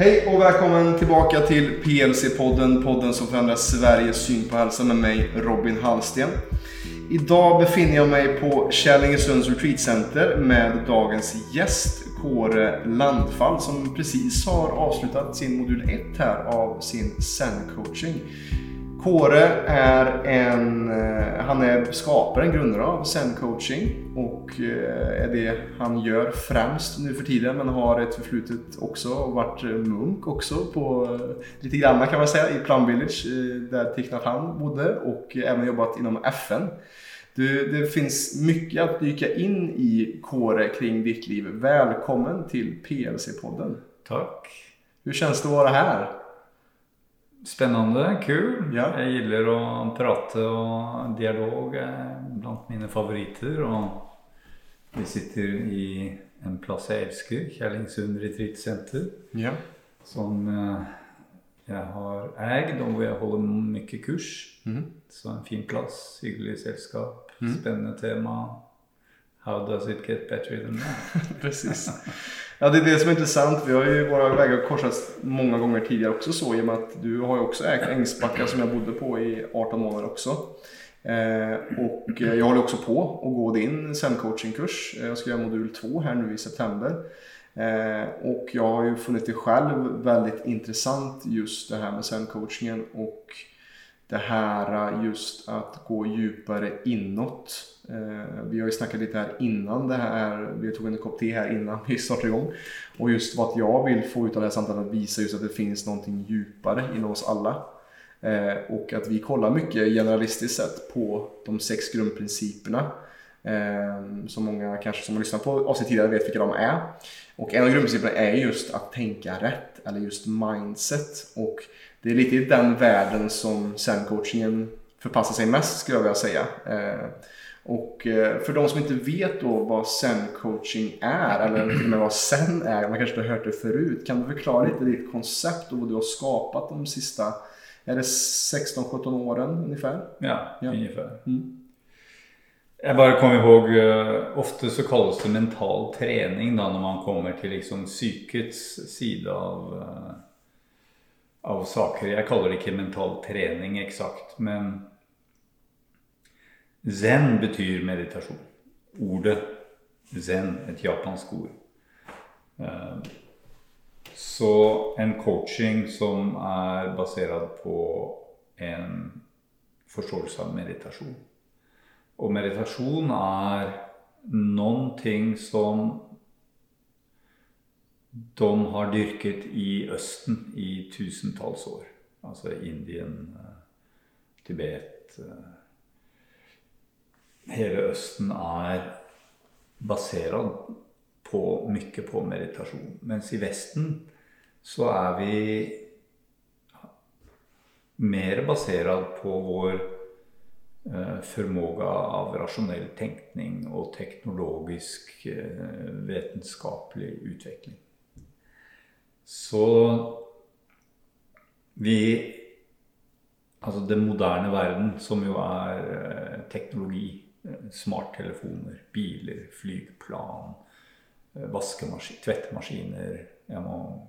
Hej och välkommen tillbaka till PLC-podden, podden som förändrar Sveriges syn på hälsa med mig Robin Hallsten. Idag befinner jag mig på Kärlingesunds Retreat Center med dagens gäst Kåre Landfall som precis har avslutat sin modul 1 här av sin Zen-coaching. Kåre är en, eh, han är skaparen, grundare av Zen coaching och eh, är det han gör främst nu för tiden men har ett förflutet också och varit munk också på litt lite grann kan man säga i Plum Village Nhat Hanh bodde och även jobbat inom FN. Du, det finns mycket att dyka in i Kåre kring ditt liv. Välkommen till PLC-podden. Tack. Hur känns det att vara här? Spennende, kul. Ja. Jeg gilder å prate, og dialog er blant mine favoritter. Og vi sitter i en plass jeg elsker, Kjerlingsund retreatsenter. Ja. som eh, jeg har eid, og hvor jeg holder mye kurs. Mhm. Så en fin plass, hyggelig selskap, Mhm. spennende tema. How does it get better than that? Precis. Ja, det är det som är intressant. Vi har ju våra vägar korsats många gånger tidigare också så i och med att du har ju också ägt Ängsbacka som jag bodde på i 18 månader också. Eh, och eh, jag håller också på att gå din SEM-coaching-kurs. Jag ska göra modul 2 här nu i september. Eh, och jag har ju funnit det själv väldigt intressant just det här med SEM-coachingen och det här just att gå djupare inåt. Eh, vi har ju snackat lite här innan det här, vi tog en kopp te här innan vi startade igång. Och just vad jag vill få ut av det här samtalet att visa just att det finns någonting djupare inom oss alla. Eh, och att vi kollar mycket generalistiskt sett på de sex grundprinciperna. Som många kanske som har lyssnat på avsnitt tidigare vet vilka de är. Och en av grundprinciperna är just att tänka rätt, eller just mindset. Och det är lite i den världen som sen-coachingen förpassar sig mest skulle jag vilja säga. Eh, och eh, för de som inte vet då vad zen-coaching är, eller till och med vad zen är, man kanske inte har hört det förut. Kan du förklara lite ditt koncept och vad du har skapat de sista, är det 16-17 åren ungefär? Ja, Ja. ungefär. Mm. Jeg bare kommer ihåg ofta Ofte så kalles det mental trening då når man kommer til liksom psykets sida av, eh, av saker. Jeg kaller det ikke mental trening eksakt, men zen betyr meditasjon. Ordet zen, et japansk ord. Eh, Så en coaching som er basert på en forståelse av meditasjon. Og meditasjon er noen ting som de har dyrket i Østen i tusentalls år. Altså Indien, eh, Tibet eh. Hele Østen er basert på mye på meditasjon. Mens i Vesten så er vi mer basert på vår eh, förmåga av rasjonell tenkning og teknologisk vetenskapelig utvikling. Så vi Altså den moderne verden, som jo er eh, teknologi, eh, smarttelefoner, biler, flygplan, Vaskemaskiner vaskemaskin, tvättmaskiner Jeg må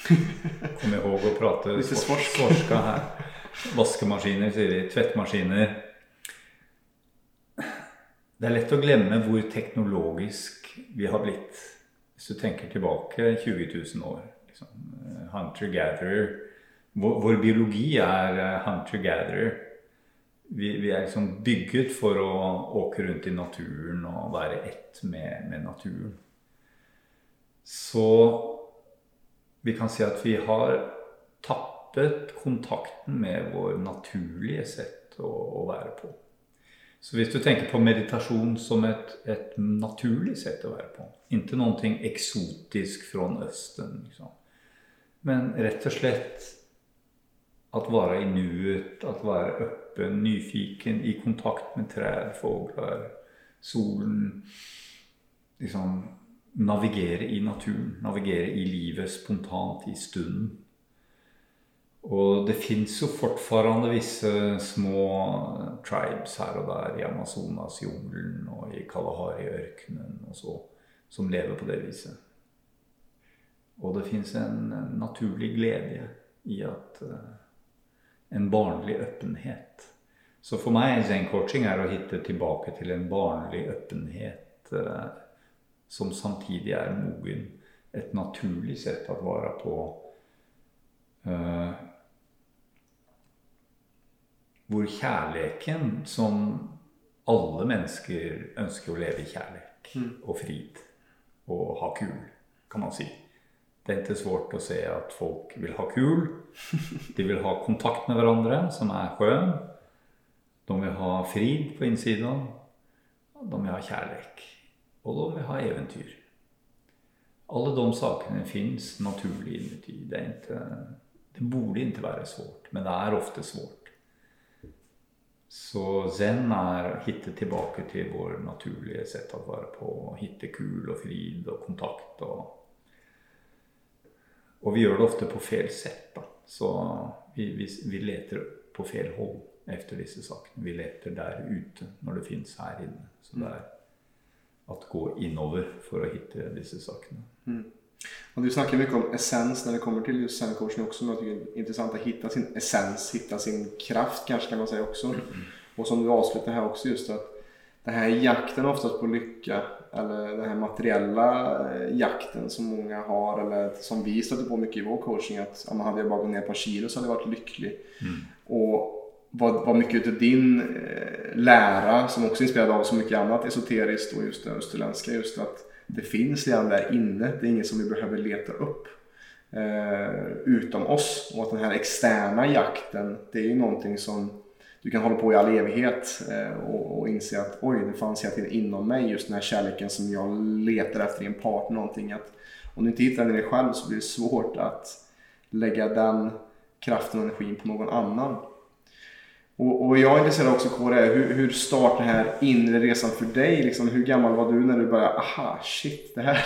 komme ihåg å prate svorsk. svorska her. Vaskemaskiner, sier de. Tvettemaskiner. Det er lett å glemme hvor teknologisk vi har blitt. Hvis du tenker tilbake 20 000 år. Eh, Hunter-gatherer. Vår, vår biologi er eh, hunter-gatherer. Vi, vi er liksom bygget for å åke rundt i naturen og være ett med, med naturen. Så vi kan si at vi har tappet kontakten med vår naturlige sett å, å være på. Så hvis du tenker på meditasjon som et, et naturlig sett å være på, ikke noe eksotisk fra Østen, liksom. Men rett og slett at være i nuet, at være øppen, nyfiken, i kontakt med trær, fugler, solen. Liksom navigere i naturen, navigere i livet spontant, i stunden. Og det fins jo fortfarande visse små tribes her og der i Amazonas-jungelen og i Kalahari-ørkenen og så, som lever på det viset. Og det fins en, naturlig glede i at uh, En barnlig åpenhet. Så for meg zen-coaching er å hitte tilbake til en barnlig åpenhet uh, som samtidig er mogen. Et naturlig sett å vare på. Uh, hvor kjærligheten, som alle mennesker ønsker å leve i kjærlighet mm. og frid og ha kul, kan man si. Det er ikke svårt å se at folk vil ha kul. De vil ha kontakt med hverandre, som er skjønn. De vil ha frid på innsiden. De vil ha kjærlighet. Og de vil ha eventyr. Alle de sakene fins naturlig inuti. Det, er ikke, det burde ikke være svårt, men det er ofte svårt. Så zen er å finne tilbake til vår naturlige sett å være på. Hitte kul og frid og kontakt. Og, og vi gjør det ofte på feil sett. da. Så vi, vi, vi leter på feil hold etter disse sakene. Vi leter der ute når det fins her inne. Så det er at gå innover for å hitte disse sakene. Mm. Och du snakker mye om essens når det kommer til just zen-coaching också. er intressant att hitta sin essens, hitta sin kraft kanske kan man säga också. Mm. Och som du avslutar här också just att den här jakten oftast på lycka eller den här materiella eh, jakten som många har eller som vi stöter på mycket i vår coaching att om man hade jag bara gått ner på kilo så hade jag varit lycklig. Mm. Och vad, vad mycket av din eh, lära som också är inspirerad av så mycket annat esoteriskt och just det österländska just att det finns redan där inne. Det är inget som vi behöver leta upp eh, utom oss. Och att den här externa jakten, det är ju någonting som du kan hålla på i all evighet eh, och, och inse att oj, det fanns hela tiden inom mig just den här kärleken som jag letar efter i en partner. Någonting att om du inte hittar den i dig själv så blir det svårt att lägga den kraften och energin på någon annan. Och, och jag är intresserad också det, hur, hur startade den här inre resan för dig? Liksom, hur gammal var du när du började, aha shit, det här,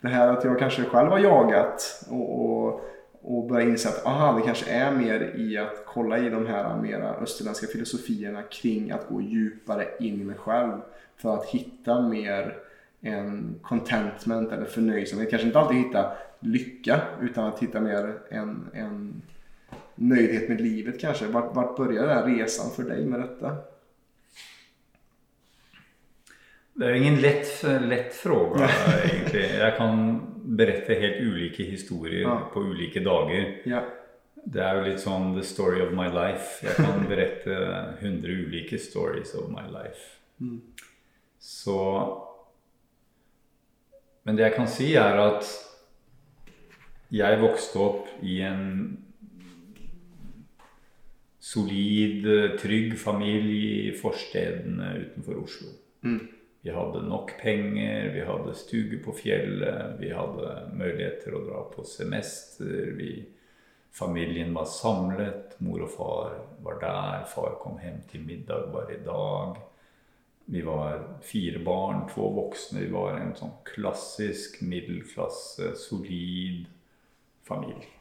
det här att jag kanske själv har jagat och, och, och börja inse att aha, det kanske är mer i att kolla i de här mera österländska filosofierna kring att gå djupare in i mig själv för att hitta mer en contentment eller förnöjsamhet. Kanske inte alltid hitta lycka utan att hitta mer en, en nöjdhet med livet kanske. Vart, vart började den här resan för dig med detta? Det er jo ingen lett, lett fråga, egentlig. Jeg kan berette helt ulike historier ja. på ulike dager. Ja. Det er jo litt sånn 'the story of my life'. Jeg kan berette 100 ulike stories of my life. Mm. Så Men det jeg kan si, er at jeg vokste opp i en solid, trygg familie i forstedene utenfor Oslo. Mm. Vi hadde nok penger, vi hadde stuge på fjellet, vi hadde mulighet til å dra på semester. Vi, familien var samlet, mor og far var der, far kom hjem til middag bare i dag. Vi var fire barn, to voksne. Vi var en sånn klassisk middelklasse, solid familie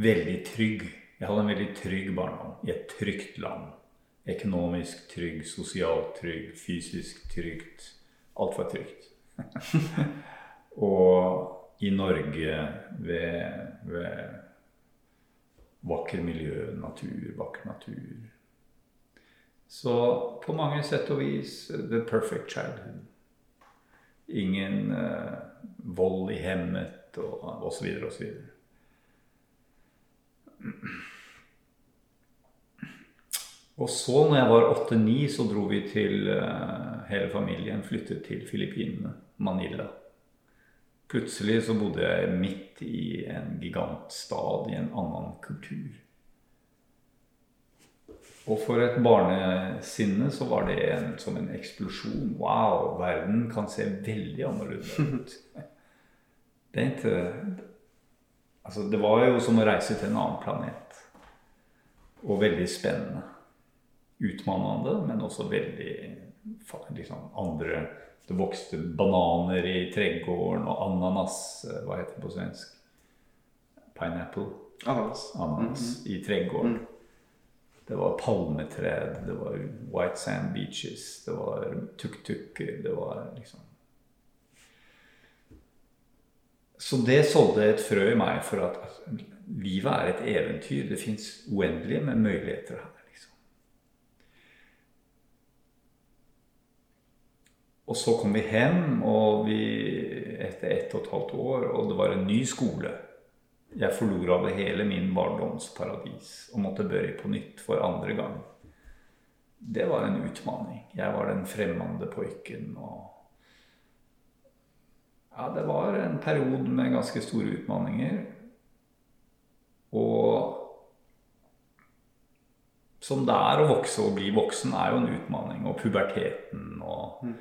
veldig trygg. Jeg hadde en veldig trygg barndom i et trygt land. Økonomisk trygg, sosialt trygg, fysisk trygt. Alt var trygt. og i Norge ved, ved vakker miljø, natur, vakker natur. Så på mange sett og vis the perfect childhood. Ingen uh, vold i hemmet og osv. osv. Og så, når jeg var 8-9, så dro vi til uh, Hele familien flyttet til Filippinene, Manila. Plutselig så bodde jeg midt i en gigantstad i en annen kultur. Og for et barnesinne så var det en, som en eksplosjon. Wow, verden kan se veldig annerledes ut. Det er ikke Altså, det var jo som å reise til en annen planet. Og veldig spennende. Utmannende, men også veldig liksom, andre Det vokste bananer i tregården, og ananas eh, Hva heter det på svensk? Pineapple. Ananas. Ananas mm -hmm. i tregården. Mm. Det var palmetred, det var white sand beaches, det var tuk-tuker, det var liksom så det sådde et frø i meg for at altså, livet er et eventyr. Det fins uendelige med muligheter her. liksom. Og så kom vi hjem og vi, etter ett og et halvt år, og det var en ny skole. Jeg forlora hele min barndomsparadis og måtte børje på nytt for andre gang. Det var en utfordring. Jeg var den fremmede pojken. og ja, det var en periode med ganske store utfordringer. Og som det er å vokse og bli voksen, er jo en utfordring. Og puberteten og mm.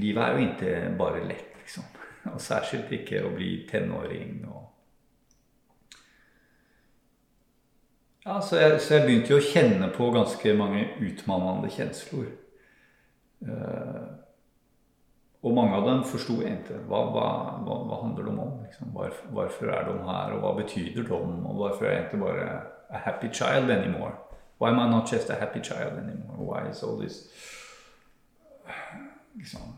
Livet er jo ikke bare lett, liksom. Og særskilt ikke å bli tenåring. og Ja, så jeg, så jeg, begynte jo å kjenne på ganske mange utmannende kjensler. Uh, og mange av dem forsto ikke. Hva, hva, hva, hva, handler de om? Liksom? Hvorfor, er de her, og hva betyr de? Og hvorfor er jeg ikke bare a happy child anymore? Why am I not just a happy child anymore? Why is all this liksom.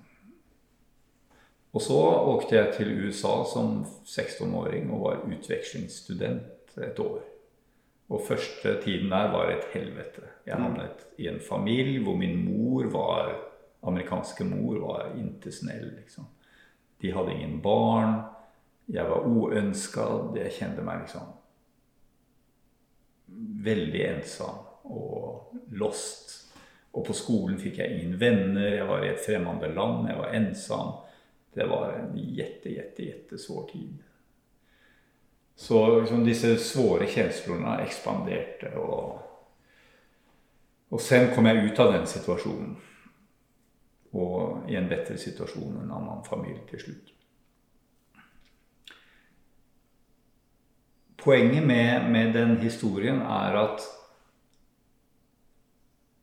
Og så åkte jeg til USA som 16-åring og var utvekslingsstudent et år. Og første tiden der var et helvete. Jeg mm. havnet i en familie hvor min mor var amerikanske mor var ikke snill. Liksom. De hadde ingen barn. Jeg var uønska. Jeg kjente meg liksom veldig ensom og lost. Og på skolen fikk jeg ingen venner. Jeg var i et fremmede land. Jeg var ensom. Det var en jette, jette, jettesvår tid. Så liksom, disse svåre kjenslene ekspanderte. Og, og sen kom jeg ut av den situasjonen. Og i en bedre situasjon enn en annen familie til slutt. Poenget med, med den historien er at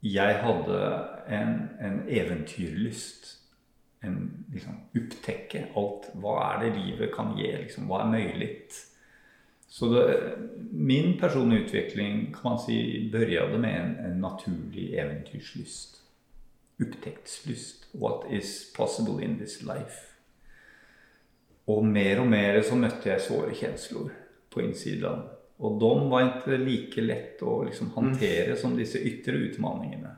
jeg hadde en, en eventyrlyst. En liksom opptekke alt. Hva er det livet kan gi? Liksom, hva er mulig? Så det, min personlige utvikling kan man si begynte med en, en naturlig eventyrslyst. Opptektslyst. What is possible in this life? Og mer og mer så møtte jeg såre kjensler på innsiden. Og de var ikke like lett å liksom håndtere som disse ytre utfordringene.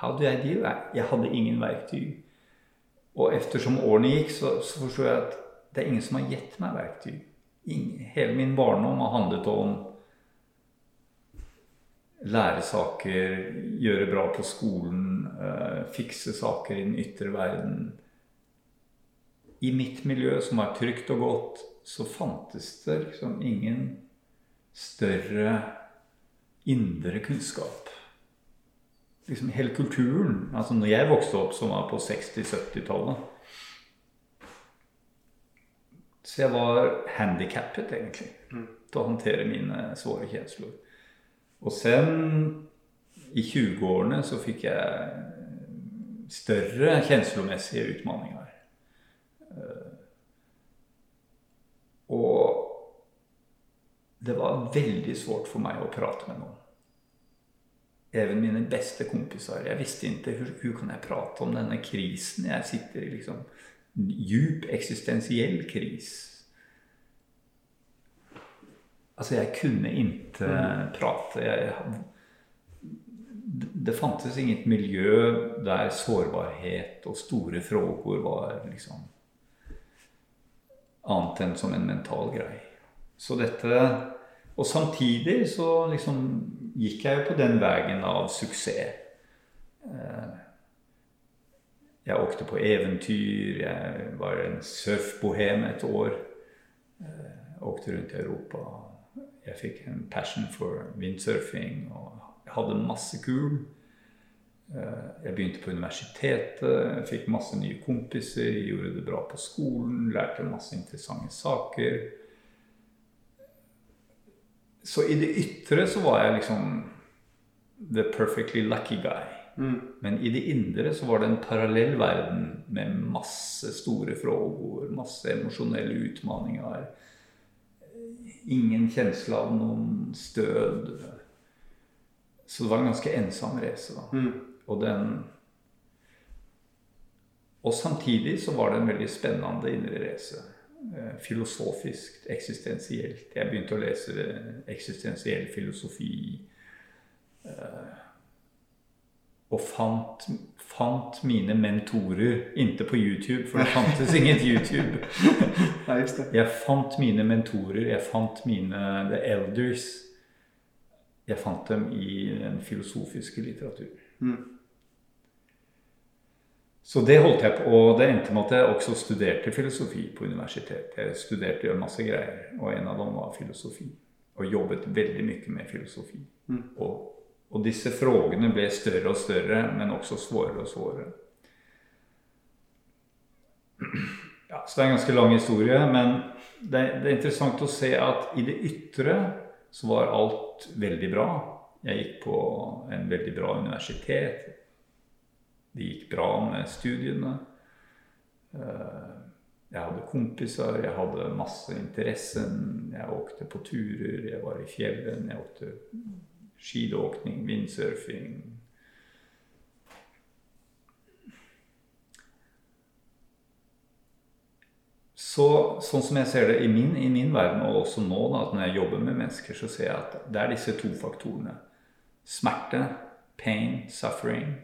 How do I deal? Jeg hadde ingen verktøy. Og ettersom årene gikk, så, så forsto jeg at det er ingen som har gitt meg verktøy hele min barndom har handlet om lære saker, gjøre bra på skolen, uh, fikse saker i den ytre verden. I mitt miljø, som var trygt og godt, så fantes det liksom ingen større indre kunnskap. Liksom hele kulturen. altså når jeg vokste opp, som var på 60-70-tallet så jeg var handikappet, egentlig, mm. til å håndtere mine svåre kjensler. Og sen, i 20-årene, så fikk jeg større kjenslemessige utfordringer. Eh, og det var veldig svårt for meg å prate med noen. Even mine beste kompiser. Jeg visste ikke hvordan kan jeg prate om denne krisen jeg sitter i. liksom djup eksistensiell kris. Altså, jeg kunne ikke mm. prate. Jeg, det fantes inget miljø der sårbarhet og store frågor var liksom annet enn som en mental greie. Så dette Og samtidig så liksom gikk jeg jo på den veien av suksess. Eh, jeg åkte på eventyr. Jeg var en surfbohem et år. Jeg eh, åkte rundt i Europa. Jeg fikk en passion for windsurfing og jeg hadde masse kul. Eh, jeg begynte på universitetet, fikk masse nye kompiser, gjorde det bra på skolen, lærte masse interessante saker. Så i det ytre så var jeg liksom the perfectly lucky guy. Mm. Men i det indre så var det en parallell verden med masse store frågor, masse emosjonelle utfordringer. Ingen kjensle av noen stød. Så det var en ganske ensom reise. da. Mm. Og den Og samtidig så var det en veldig spennende indre race. Eh, filosofisk, eksistensielt. Jeg begynte å lese eksistensiell filosofi. Eh, og fant, fant mine mentorer inntil på YouTube, for det fantes inget YouTube. Jeg fant mine mentorer, jeg fant mine the elders. Jeg fant dem i den filosofiske litteratur. Så det holdt jeg på, og det endte med at jeg også studerte filosofi på universitetet. Jeg studerte jo masse greier, og en av dem var filosofi. Og jobbet veldig mye med filosofi. Mm. Og, og disse frågene ble større og større, men også svårere og svårere. Ja, så det er en ganske lang historie, men det, det er interessant å se at i det ytre så var alt veldig bra. Jeg gikk på en veldig bra universitet. Det gikk bra med studiene. Eh, Jeg hadde kompiser, jeg hadde masse interesse. Jeg åkte på turer, jeg var i fjellet, jeg åkte skidåkning, windsurfing. Så, sånn som jeg ser det i min, i min verden, og også nå, da, at når jeg jobber med mennesker, så ser jeg at det er disse to faktorene. Smerte, pain, suffering,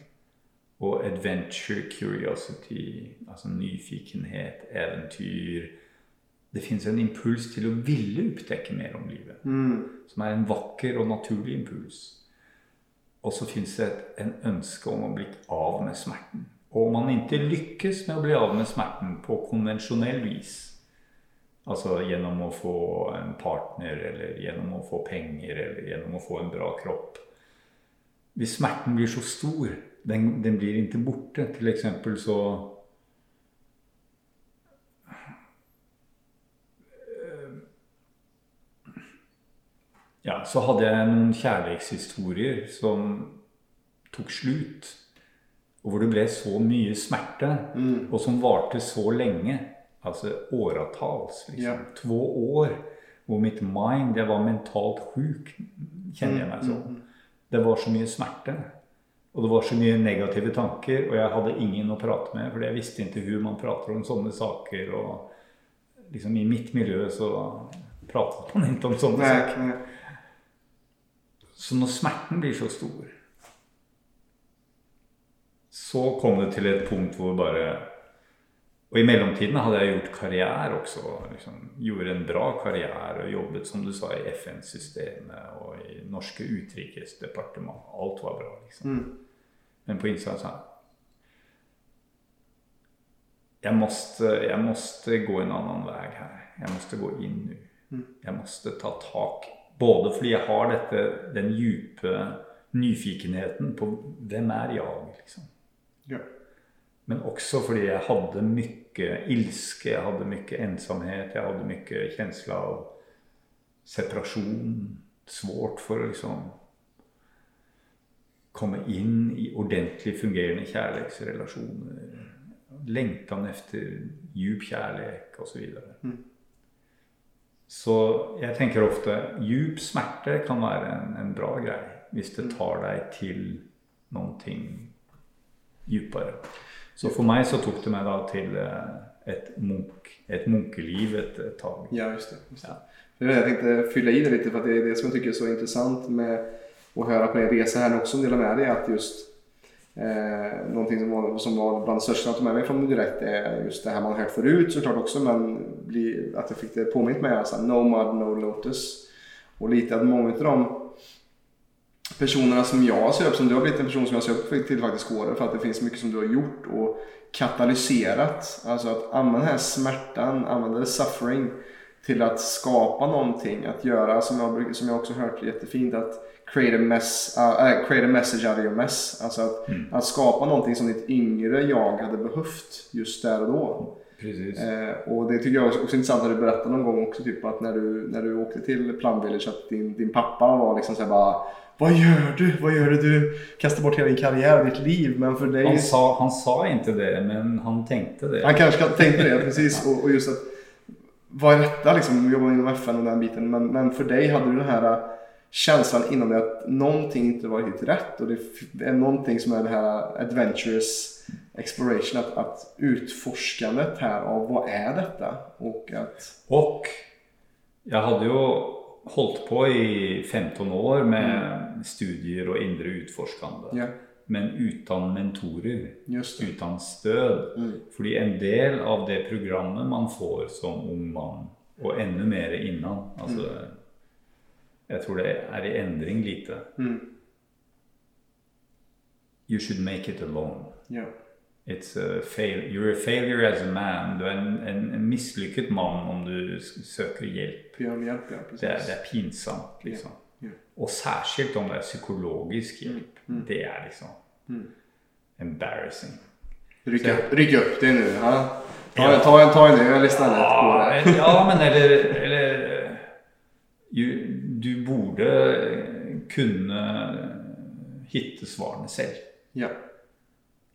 og adventure, curiosity, altså nyfikenhet, eventyr. Det fins en impuls til å ville oppdekke mer om livet. Mm. Som er en vakker og naturlig impuls. Og så fins det et en ønske om å bli av med smerten. Og om man ikke lykkes med å bli av med smerten på konvensjonell vis, altså gjennom å få en partner, eller gjennom å få penger, eller gjennom å få en bra kropp Hvis smerten blir så stor, den, den blir ikke borte. Til eksempel så Ja, så hadde jeg noen kjærlighetshistorier som tok slutt. Og hvor det ble så mye smerte, Mm. og som varte så lenge. Altså åratalls. Liksom. Ja. To år. Hvor mitt mind Jeg var mentalt sjuk, kjenner jeg meg sånn. Det var så mye smerte. Og det var så mye negative tanker, og jeg hadde ingen å prate med. For jeg visste ikke hvor man prater om sånne saker. Og liksom i mitt miljø så pratet man ikke om sånne saker. Nej, nej. Så når smerten blir så stor, så kom det til et punkt hvor bare Og i mellomtiden hadde jeg gjort karriere også. Liksom, gjorde en bra karriere og jobbet, som du sa, i FN-systemet og i norske utenriksdepartement. Alt var bra, liksom. Mm. Men på innsiden sa jeg måste, jeg måste gå en annen vei her. Jeg måste gå inn nå. Mm. Jeg måste ta tak. Både fordi jeg har dette, den dype nyfikenheten på hvem er jeg, liksom. Ja. Men også fordi jeg hadde mye ilske, jeg hadde mye ensomhet, jeg hadde mye kjensle av separasjon. Svårt for å liksom komme inn i ordentlig fungerende kjærlighetsrelasjoner. Lengtan efter djup kjærlighet osv. Så, Mm. så jeg tenker ofte djup smerte kan være en, en bra greie hvis det tar deg til noe dypere. Så for meg så tok det meg da til eh, et, munk, et munkeliv et, et tag. Ja, just det. Just det. Ja. Jeg tenkte fylla i det litt, for det er det som jeg syns er så interessant med att höra på din resa här också dela med dig att just eh, någonting som var, som var bland det största jag tog med mig från direkt är just det här man har hört förut såklart också men bli, att jag fick det påmint mig alltså No Mud No Lotus och lite att många av de personerna som jag ser upp som du har blivit en person som jag ser upp till faktiskt går för att det finns mycket som du har gjort och katalyserat. Alltså att använda den här smärtan, använda the suffering till att skapa någonting, att göra som jag, som jag också hört jättefint att create a, mess, uh, create a message out of your mess. Alltså att, att skapa någonting som ditt yngre jag hade behövt just där och då. Precis. Eh, och det tycker jag också är intressant när du berättade någon gång också typ att när du, när du åkte till Plum Village att din, din pappa var liksom såhär bara Vad gör du? Vad gör du? Du kastar bort hela din karriär och ditt liv. Men för dig... Han sa, han sa inte det, men han tänkte det. Han kanske kan- tänkte det, precis. Och, och just att vad är detta liksom? Jobba inom FN och den biten. Men, men för dig hade du den här äh, känslan inom dig att någonting inte var helt rätt. Och det är någonting som är det här adventurous exploration, att, att utforskandet här av vad är detta? Och att... Og jeg hadde jo holdt på i 15 år med studier og indre utforskende. Ja, Men uten mentorer, uten stød. Mm. Fordi en del av det programmet man får som ung mann, og enda mer innan altså, Jeg tror det er i endring lite. Mm. You should make it alone. Yeah. It's a fail. You're a failure as a man. Du er en, en, en mislykket mann om du søker hjelp. Ja, hjelp ja. Det er, det er pinsomt, liksom. Ja. Og særskilt om det er psykologisk hjelp. Mm. Det er liksom embarrassing. Ryck, opp upp, det nå. Ja. Ta, ta, en, ta en istället på Ja, ja, men eller, eller eh, Du borde kunne hitte svarene selv. Ja.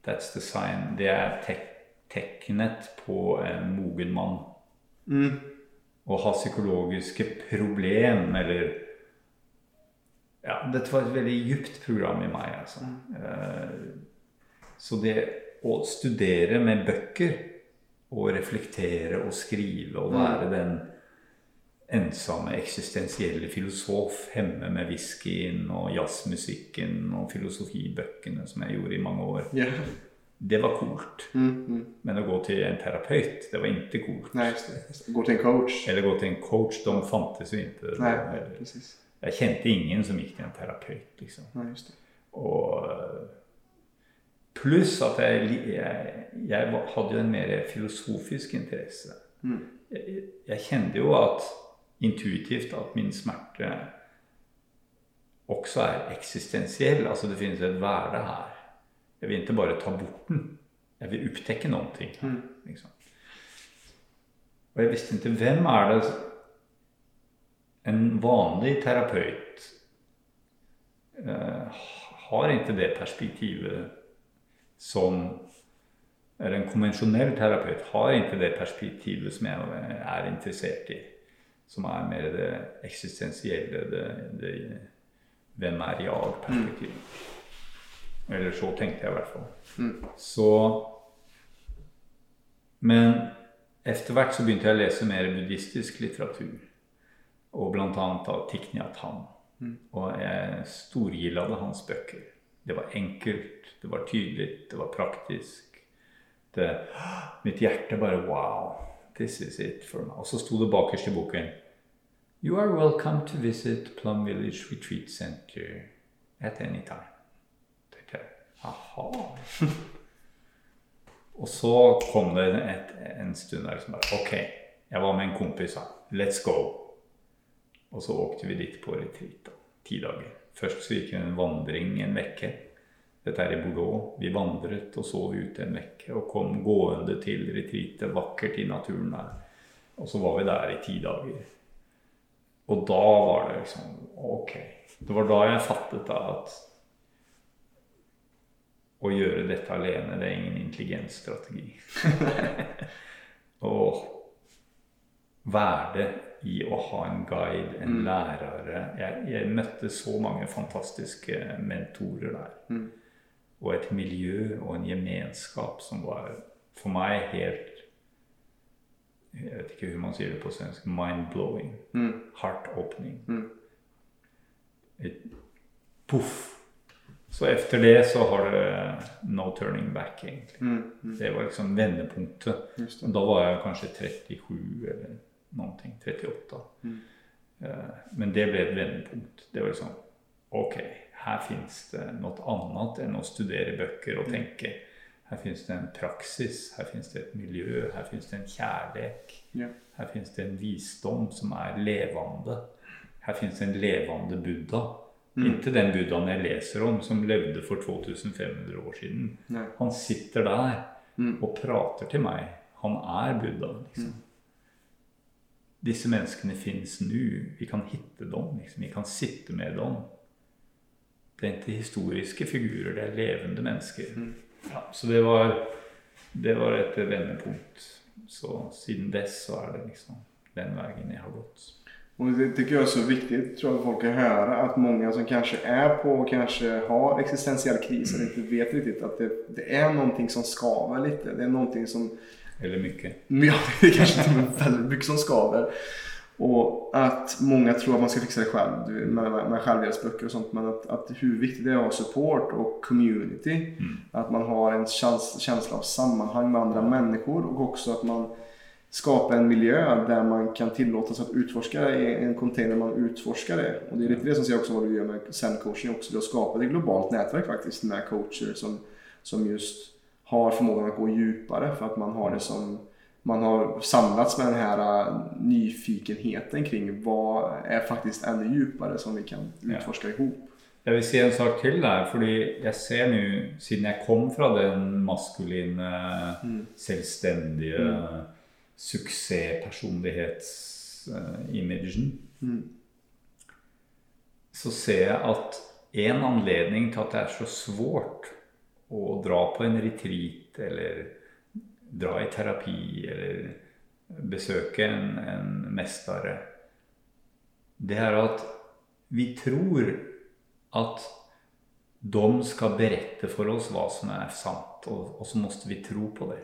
That's the sign. Det er tek teknet på en mogen mann. Mm. Å ha psykologiske problem eller Ja, dette var et veldig djupt program i meg, altså. Eh, Så det å studere med bøker og reflektere og skrive og være den ensomme eksistensielle filosof hjemme med whiskyen og jazzmusikken og filosofibøkene som jeg gjorde i mange år, Ja. det var kult. Mm. Mm. Men å gå til en terapeut, det var ikke. Just det. Gå til en coach. Eller gå til en coach, de fantes jo ikke. Nei, precis. Jeg kjente ingen som gikk til en terapeut, liksom. Nei, just det. Og pluss at jeg, jeg, jeg hadde jo en mer filosofisk interesse. Mm. Jeg, jeg kjente jo at intuitivt at min smerte også er eksistensiell. Altså det finnes et være her. Jeg vil ikke bare ta bort den. Jeg vil opptekke noe. Liksom. Og jeg visste ikke hvem er det vanlig terapeut eh, har ikke det perspektivet som Eller en konvensjonell terapeut har ikke det perspektivet som jeg er interessert i. Som er mer det eksistensielle, det, det hvem er jeg-perspektivet. Eller så tenkte jeg i hvert fall. Mm. Så Men etter hvert så begynte jeg å lese mer buddhistisk litteratur. Og annet av Thich Nhat Mm. Og jeg storgillet hans bøker. Det var enkelt, det var tydelig, det var praktisk. Det, mitt hjerte bare Wow, this is it for meg. Og så sto det bakerst i boken You are welcome to visit Plum Village Retreat Center at any time. Tenkte jeg, Aha. Og så kom det et, en stund der som bare Ok, jeg var med en kompis her. Let's go. Og så åkte vi dit på retreat. da, Ti dager. Først så gikk vi en vandring en vekke. Dette er i Bordeaux. Vi vandret og sov ute en vekke og kom gående til retreatet. Vakkert i naturen der. Og så var vi der i ti dager. Og da var det liksom Ok. Det var da jeg fattet da at å gjøre dette alene, det er ingen intelligensstrategi. Å være verdet i å ha en guide, en lærere jeg, jeg møtte så mange fantastiske mentorer der. Og et miljø og en gemenskap som var for meg helt Jeg vet ikke hvordan man sier det på svensk. Mind-blowing. Mm. Heart-opening. Mm. Poff. Så etter det så har det no turning back, egentlig. Mm. Mm. Det var liksom vendepunktet. Da var jeg kanskje 37 eller noen ting. 38. Mm. Eh, Men det ble et vendepunkt. Det var liksom Ok, her fins det noe annet enn å studere bøker og tenke. Her fins det en praksis, her fins det et miljø, her fins det en kjærlighet. Ja. Her fins det en visdom som er levende. Her fins det en levende Buddha. Ikke den buddhaen jeg leser om, som levde for 2500 år siden. Nei. Han sitter der Mm. og prater til meg. Han er Buddha, liksom. Disse menneskene finnes nå. Vi kan hitte dem. Liksom. Vi kan sitte med dem. Det er ikke historiske figurer, det er levende mennesker. Ja, så det var, det var et vendepunkt. Så siden dess så er det liksom den veien jeg har gått. Och det tycker jag är så viktigt tror jag folk kan höra att många som kanske är på och kanske har existentiell kris eller inte vet riktigt att det, det är någonting som skaver lite. Det är någonting som... Eller mycket. Ja, det är kanske inte väldigt mycket som skaver. Och att många tror att man ska fixa det själv med, med, med självhjälpsböcker och sånt. Men att, att hur viktigt det är att ha support och community. Mm. Att man har en käns- känsla av sammanhang med andra människor och också att man skapar en miljö där man kan tillåtas att utforska i en container man utforskar det. Och det är lite det som säger också vad du gör med Zen coaching också. Du har skapat ett globalt nätverk faktiskt med coacher som, som just har förmågan att gå djupare för att man har det som man har samlats med den här äh, nyfikenheten kring vad är faktiskt ännu djupare som vi kan Ja. ihop. Jeg vil si en sak til der, fordi jeg ser nå, siden jeg kom fra den maskuline, selvstendige suksesspersonlighetsimagen, Mm. så ser jeg at en anledning til at det er så svårt å dra på en retreat eller dra i terapi eller besøke en, en mestare, det er at vi tror at de skal berette for oss hva som er sant, og, og så måtte vi tro på det.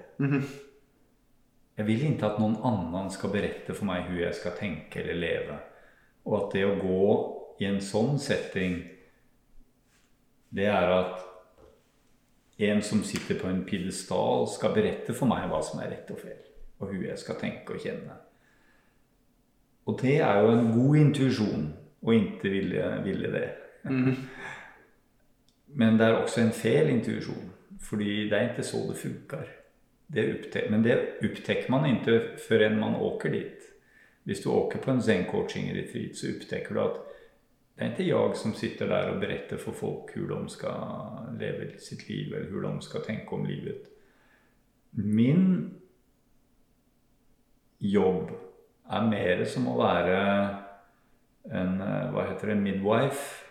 Jeg vil ikke at noen annen skal berette for meg hvordan jeg skal tenke eller leve. Og at det å gå i en sånn setting, det er at en som sitter på en pidestall, skal berette for meg hva som er rett og feil, og hun jeg skal tenke og kjenne. Og det er jo en god intuisjon å ikke ville, ville det. Men det er også en feil intuisjon, fordi det er ikke så det funker. Det men det opptekker man ikke før man åker dit. Hvis du åker på en zen coaching retreat så opptekker du att det är inte jag som sitter där och berättar för folk hur de ska leva sitt liv eller hur de ska tänka om livet. Min jobb är mer som att vara en, Hva heter det, midwife?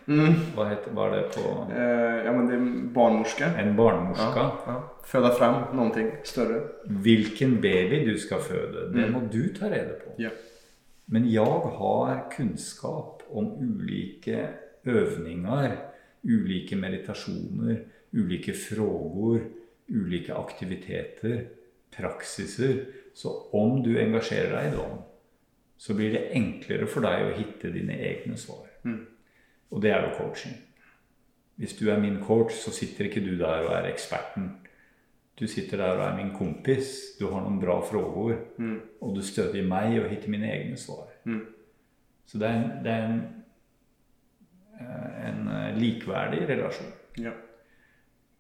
Hva heter, hva, er det på? Eh, ja men det er Barnmorske. En barnmorske. Ja, ja. Føde frem noe større. Hvilken baby du skal føde, det må du ta rede på. Yeah. Men jeg har kunnskap om ulike øvninger, ulike meditasjoner, ulike frågor, ulike aktiviteter, praksiser. Så om du engasjerer deg i dem, så blir det enklere for deg å hitte dine egne svar. Og det er jo coaching. Hvis du er min coach, så sitter ikke du der og er eksperten. Du sitter der og er min kompis, du har noen bra frågor, og du støtter meg og hitter mine egne svar. Så det er en, det er en, eh, en likeverdig relasjon. Ja.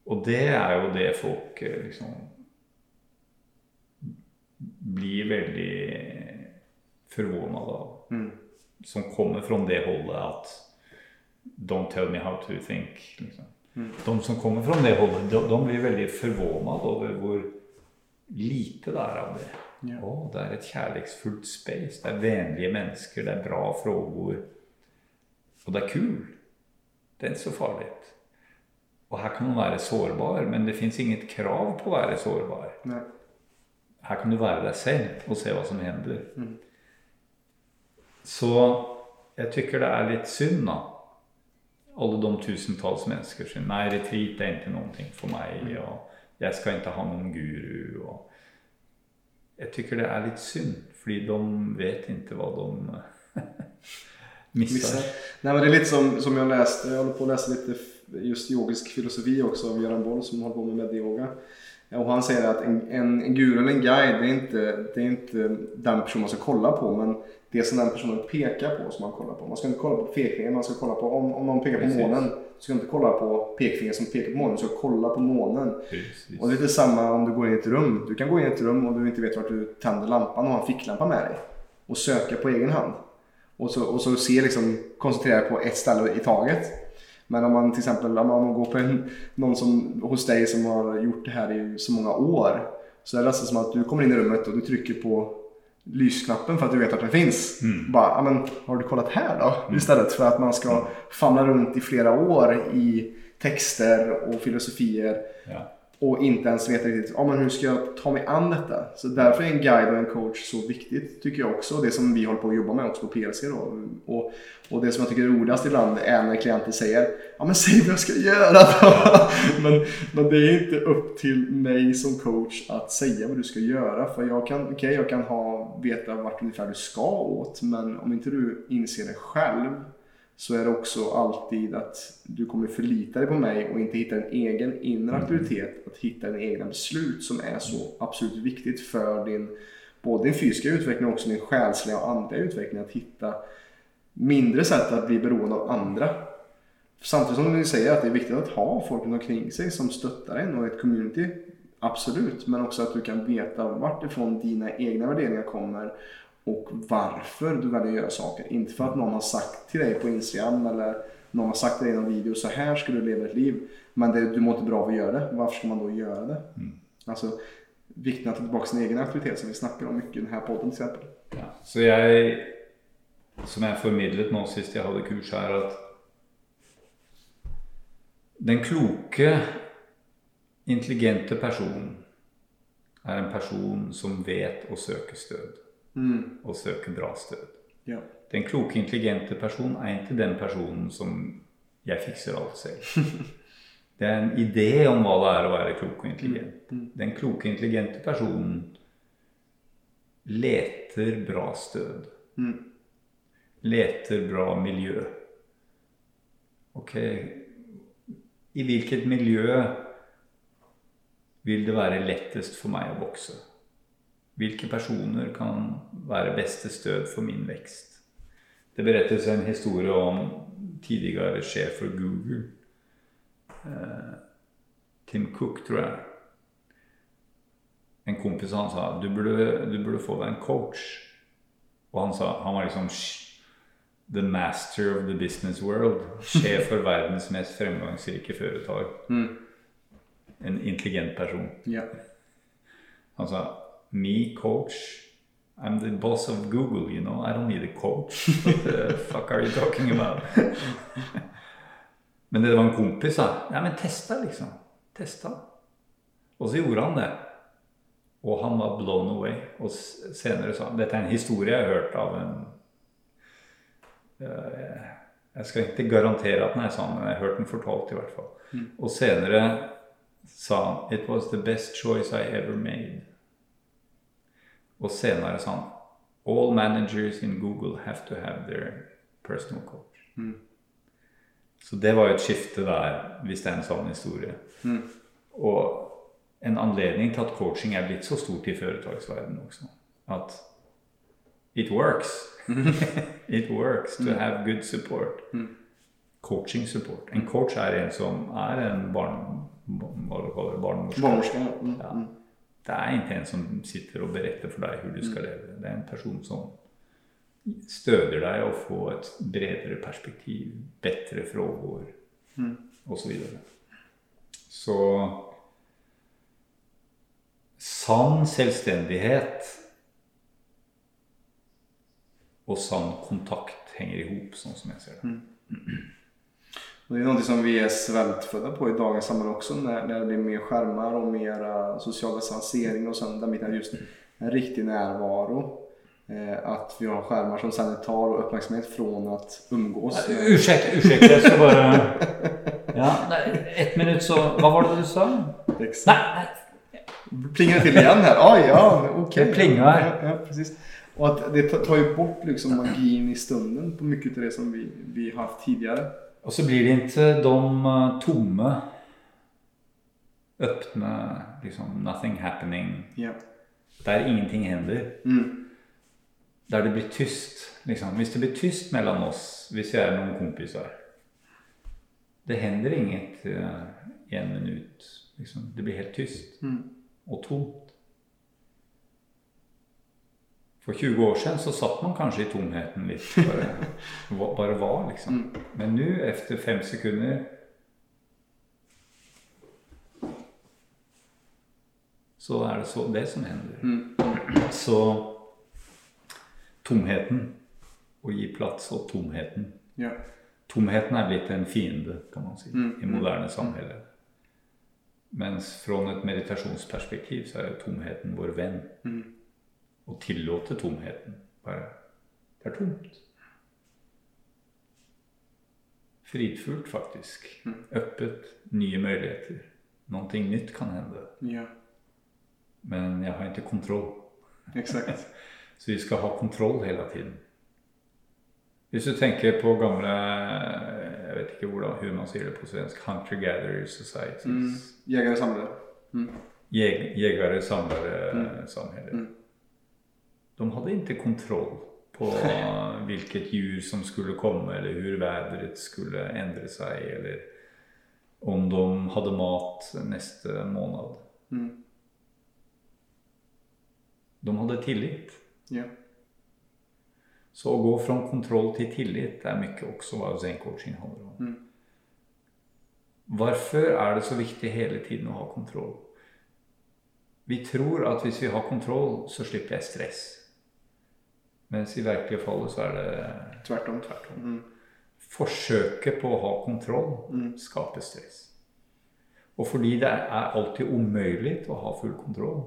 Og det er jo det folk eh, liksom blir veldig forvåna av. Som kommer fra det holdet at Don't tell me how to think. Liksom. De som kommer fra det holdet, de, de blir veldig forvåna over hvor lite det er av det. Ja. Å, det er et kjærlighetsfullt space. Det er vennlige mennesker, det er bra frågor. Og det er kul. Det er ikke så farlig. Og her kan man være sårbar, men det fins inget krav på å være sårbar. Nei. Her kan du være deg selv og se hva som hender. Så jeg tykker det er litt synd, da. Alle de tusentals mennesker som Nei, retreat er ikke noe for meg. Og jeg skal ikke ha noen guru. Og jeg tykker det er litt synd, fordi de vet ikke hva de Missar. Nei, Nej men det är lite som, som jag läste, jag håller på att läsa lite just yogisk filosofi också av Göran Boll som håller på med medyoga. Och han säger att en, en, en guru eller en guide, det är, inte, det är inte den personen man ska kolla på, men det som den personen pekar på som man kollar på. Man ska inte kolla på pekfingret, man ska kolla på, om, om någon pekar på Precis. månen, så ska du inte kolla på pekfingret som pekar på månen, du ska kolla på månen. Precis. Och det är lite samma om du går in i ett rum. Du kan gå in i ett rum och du inte vet vart du tänder lampan och har en ficklampa med dig. Och söka på egen hand. Och så, och så se liksom, koncentrera på ett ställe i taget. Men om man till exempel om man går på en, någon som, hos dig som har gjort det här i så många år. Så är det nästan som att du kommer in i rummet och du trycker på lysknappen för att du vet att den finns. Bara, men har du kollat här då? Istället för att man ska famla runt i flera år i texter och filosofier. Ja. Och inte ens vet riktigt ah, men hur ska jag ta mig an detta. Så därför är en guide och en coach så viktigt tycker jag också. Det som vi håller på att jobba med också på PLC. Då. Och, och det som jag tycker är roligast ibland är när klienter säger ja men säg vad jag ska göra då. men, men det är inte upp till mig som coach att säga vad du ska göra. För jag kan, okay, jag kan ha, veta vart ungefär du ska åt men om inte du inser det själv så är det också alltid att du kommer förlita dig på mig och inte hitta en egen inre aktivitet. auktoritet. Att hitta en egna beslut som är så absolut viktigt för din, både din fysiska utveckling och också din själsliga och andliga utveckling. Att hitta mindre sätt att bli beroende av andra. Samtidigt som du säger att det är viktigt att ha folk omkring sig som stöttar en och ett community. Absolut, men också att du kan veta vart ifrån dina egna värderingar kommer och varför du väljer att göra saker. Inte för att någon har sagt till dig på Instagram eller någon har sagt till dig i någon video så här ska du leva ett liv. Men det, du mår inte bra av att göra det. Varför ska man då göra det? Mm. Alltså vikten att ta tillbaka sin egen aktivitet som vi snackar om mycket i den här podden till exempel. Ja, så jag, som jag formidlet nu sist jag hade kurs här att den kloke, intelligente personen är en person som vet och söker stöd mm. og søke bra stød. Ja. Den kloke, intelligente personen er inte den personen som 'jeg fikser alt selv'. det er en idé om hva det er å være klok og intelligent. Mm. mm. Den kloke, intelligente personen leter bra stød. Mm. Leter bra miljø. Ok i hvilket miljø vil det være lettest for meg å växa? Vilka personer kan være beste stød for min vekst? Det berettes en historie om tidligere sjef for Google, eh, Tim Cook tror jeg. En kompis han sa du burde, du burde få en coach. Og han sa, han var liksom the master of the business world. Sjef for verdens mest fremgangsrike företag. Mm. En intelligent person. Yeah. Han sa me coach I'm the boss of Google, you know. I don't need a coach. What the fuck are you talking about? men det var en kompis sa, ja men testa liksom. Testa. Og så gjorde han det. Og han var blown away. Og senere sa han, Dette er en historie jeg har hørt av en... Jeg skal ikke garantere at den er sann, men jeg har hørt den fortalt i hvert fall. Mm. senere senare sa han, it was the best choice I ever made. Och senere sånn All managers in Google have to have their personal coach. Mm. Så det var jo et skifte der, hvis det er en sånn historie. Mm. Og en anledning til at coaching er blitt så stort i foretaksverdenen også. At it works. Mm. it works to mm. have good support. Mm. Coaching support. En coach er en som er en barn, kallar det, barnmorska. barnmorska. Mm. Ja. Det er ikke en som sitter og beretter for deg hvor du skal leve. Det er en person som støder deg å får et bredere perspektiv, bedre frågor mm. osv. så. Så sann selvstendighet og sann kontakt hänger ihop, sånn som jeg ser det. Mm. Det är något som vi är svältfödda på i dagens samhälle också när, när det blir mer skärmar och mer uh, social distansering och sånt. där biten just en riktig närvaro. Eh, att vi har skärmar som sen tar och uppmärksamhet från att umgås. Ja, ursäkta, ursäkta, jag ska bara... Ja, ett minut så... Vad var det du sa? Exakt. Nej, nej. Plingar till igen här. Ah, ja, okej. Okay. Det plingar. Ja, ja, precis. Och att det tar ju bort liksom magin i stunden på mycket av det som vi, vi haft tidigare. Och så blir det ikke de tomme, åpne liksom nothing happening. Yeah. Der ingenting hender. Mm. Der det blir tyst. Liksom. Hvis det blir tyst mellom oss, hvis vi er noen kompisar. Det hender inget uh, i en minutt. Liksom. Det blir helt tyst mm. og tomt. För 20 år siden så satt man kanskje i tomheten litt. Bare, bare var liksom. Mm. Men nå, efter fem sekunder så er det så, det som hender. Mm. Så tomheten, Å gi plats og tomheten. Ja. Tomheten er blitt en fiende kan man si, mm. i moderne samhälle. Mens fra et meditasjonsperspektiv så är tomheten vår vän. Och tillate tomheten. Bare det er tomt. Fridfullt faktisk. Øppet. Nye muligheter. Noe nytt kan hende. Ja, Men jeg har ikke kontroll. exakt. Så vi skal ha kontroll hele tiden. Hvis du tenker på gamle Jeg vet ikke hvordan, hur man sier det på svensk. Hunter-gatherer societies. Mm. Jägare samlare. Jäg, jägare, samlare, samhälle. De hadde ikke kontroll på hvilket djur som skulle komme, eller hvordan været skulle endre seg, eller om de hadde mat neste måned. Mm. De hadde tillit. Ja. Så å gå fra kontroll til tillit er mye også hva zen coaching handler om. Mm. Hvorfor er det så viktig hele tiden å ha kontroll? Vi tror at hvis vi har kontroll så slipper jeg stress. Men i virkelige fallet så er det Tvärtom. Tvärtom. Mm. Forsøket på å ha kontroll skaper stress. Og fordi det er alltid umulig å ha full kontroll,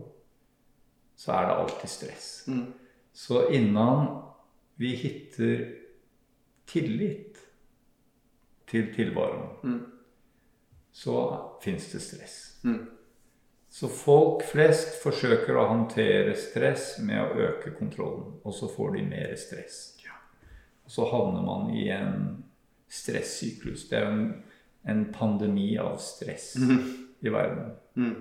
så er det alltid stress. Mm. Så innan vi hitter tillit til tilværelsen, Mm. så fins det stress. Mm. Så folk flest forsøker å håndtere stress med å øke kontrollen, og så får de mer stress. Ja. Og så havner man i en stressyklus. Det er jo en, en pandemi av stress i verden. Mm.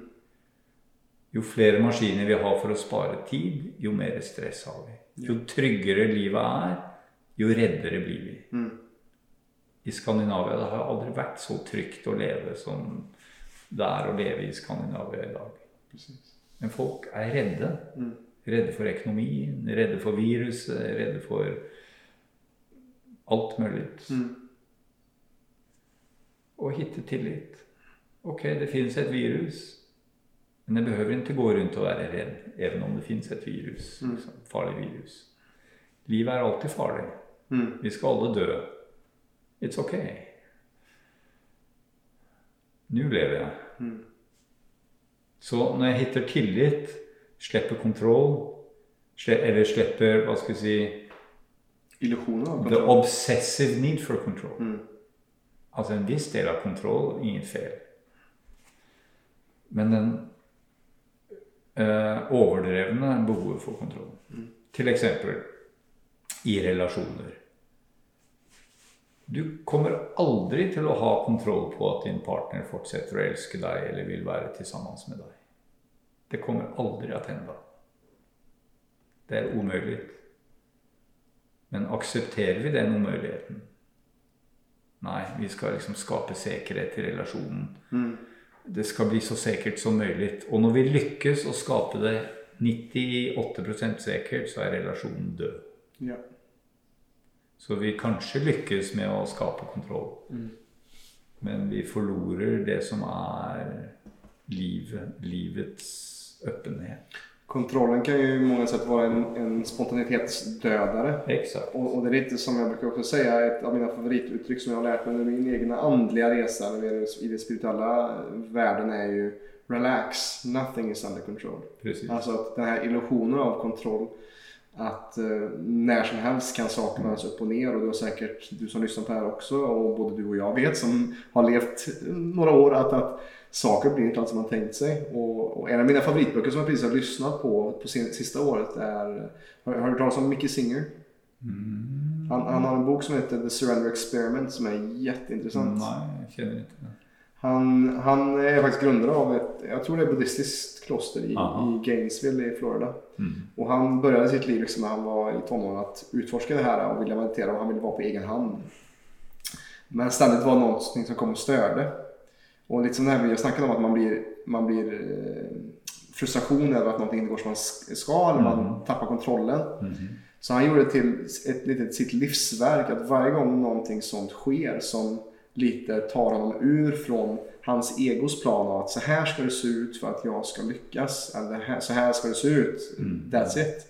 Jo flere maskiner vi har for å spare tid, jo mer stress har vi. Jo tryggere livet er, jo reddere blir vi. Mm. I Skandinavia det har aldri vært så trygt å leve som det er å leve i Skandinavia i dag. Precis. Men folk er redde. Mm. Redde for økonomien, redde for viruset, redde for alt mulig. Mm. Og hitte tillit. Ok, det fins et virus. Men det behøver ikke gå rundt og være redd, even om det fins et virus. Mm. Liksom, farlig virus. Livet er alltid farlig. Mm. Vi skal alle dø. It's okay. Nu lever jeg. Mm. Så når jeg hittar tillit, slipper kontroll, eller slipper Hva skal vi si Illusjoner? the obsessive need for control. Mm. Altså en viss del av kontroll, inget fel. Men den eh, overdrevne behovet for kontroll. Til eksempel i relationer. Du kommer aldri til å ha kontroll på at din partner fortsetter å elske deg eller vil være til sammen med deg. Det kommer aldrig att hende. Det er umulig. Men aksepterer vi den umuligheten? Nei, vi skal liksom skape sikkerhet i relasjonen. Mm. Det skal bli så sikkert som mulig. Og når vi lykkes å skape det 98% säkert så er relasjonen død. Ja. Så vi kanskje lykkes med å skapa kontroll. Men vi forlorer det som er livet, livets öppenhet. Kontrollen kan ju i många sätt vara en, en spontanitetsdödare. Exakt. Och, och det är lite som jag brukar också säga, ett av mina favorituttryck som jag har lärt mig under min egna andliga resa när vi är i den spirituella världen är ju Relax, nothing is under control. Precis. Alltså att den här illusionen av kontroll att eh, när som helst kan saker vändas upp och ner och du har säkert, du som lyssnar på det här också och både du och jag vet som har levt några år att, att saker blir inte allt som man tänkt sig. Och, och en av mina favoritböcker som jag precis har lyssnat på på sin, sista året är, har, har du hört talas om Mickey Singer? Han, han har en bok som heter The Surrender Experiment som är jätteintressant. Nej, jag känner inte det. Han, han er faktisk grundare av et jeg tror det er buddhistisk kloster i, i Gainesville i Florida. Mm. Og han begynte sitt liv liksom han var i tonåren å utforske det her og ville meditere. Og han ville være på egen hand. Men ständigt var noe som kom og störde. Og litt som det här vi har snakket om at man blir, man blir eh, frustration över att någonting inte går som man skal. eller man tapper kontrollen. Så han gjorde det til ett sitt livsverk at varje gang noe sånt sker som lite tar honom ur från hans egos plan av att så här ska det se ut för att jag ska lyckas. Eller så här ska det se ut. That's it.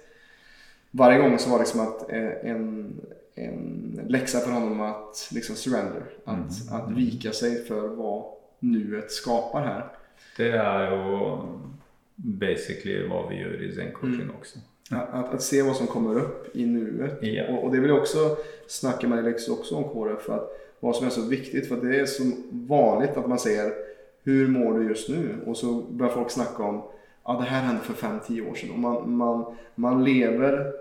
Varje gång så var det liksom att eh, en, en läxa för honom att liksom surrender. Att, att vika sig för vad nuet skapar här. Det er jo basically vad vi gjør i zen-coaching også. Att, att, att se vad som kommer upp i nuet. Yeah. Och, och det vill jag också snacka med Alex också om Kåre. För att vad som är så viktigt. För det är så vanligt att man säger hur mår du just nu? Och så börjar folk snacka om ja det här hände för 5-10 år sedan. Och man, man, man lever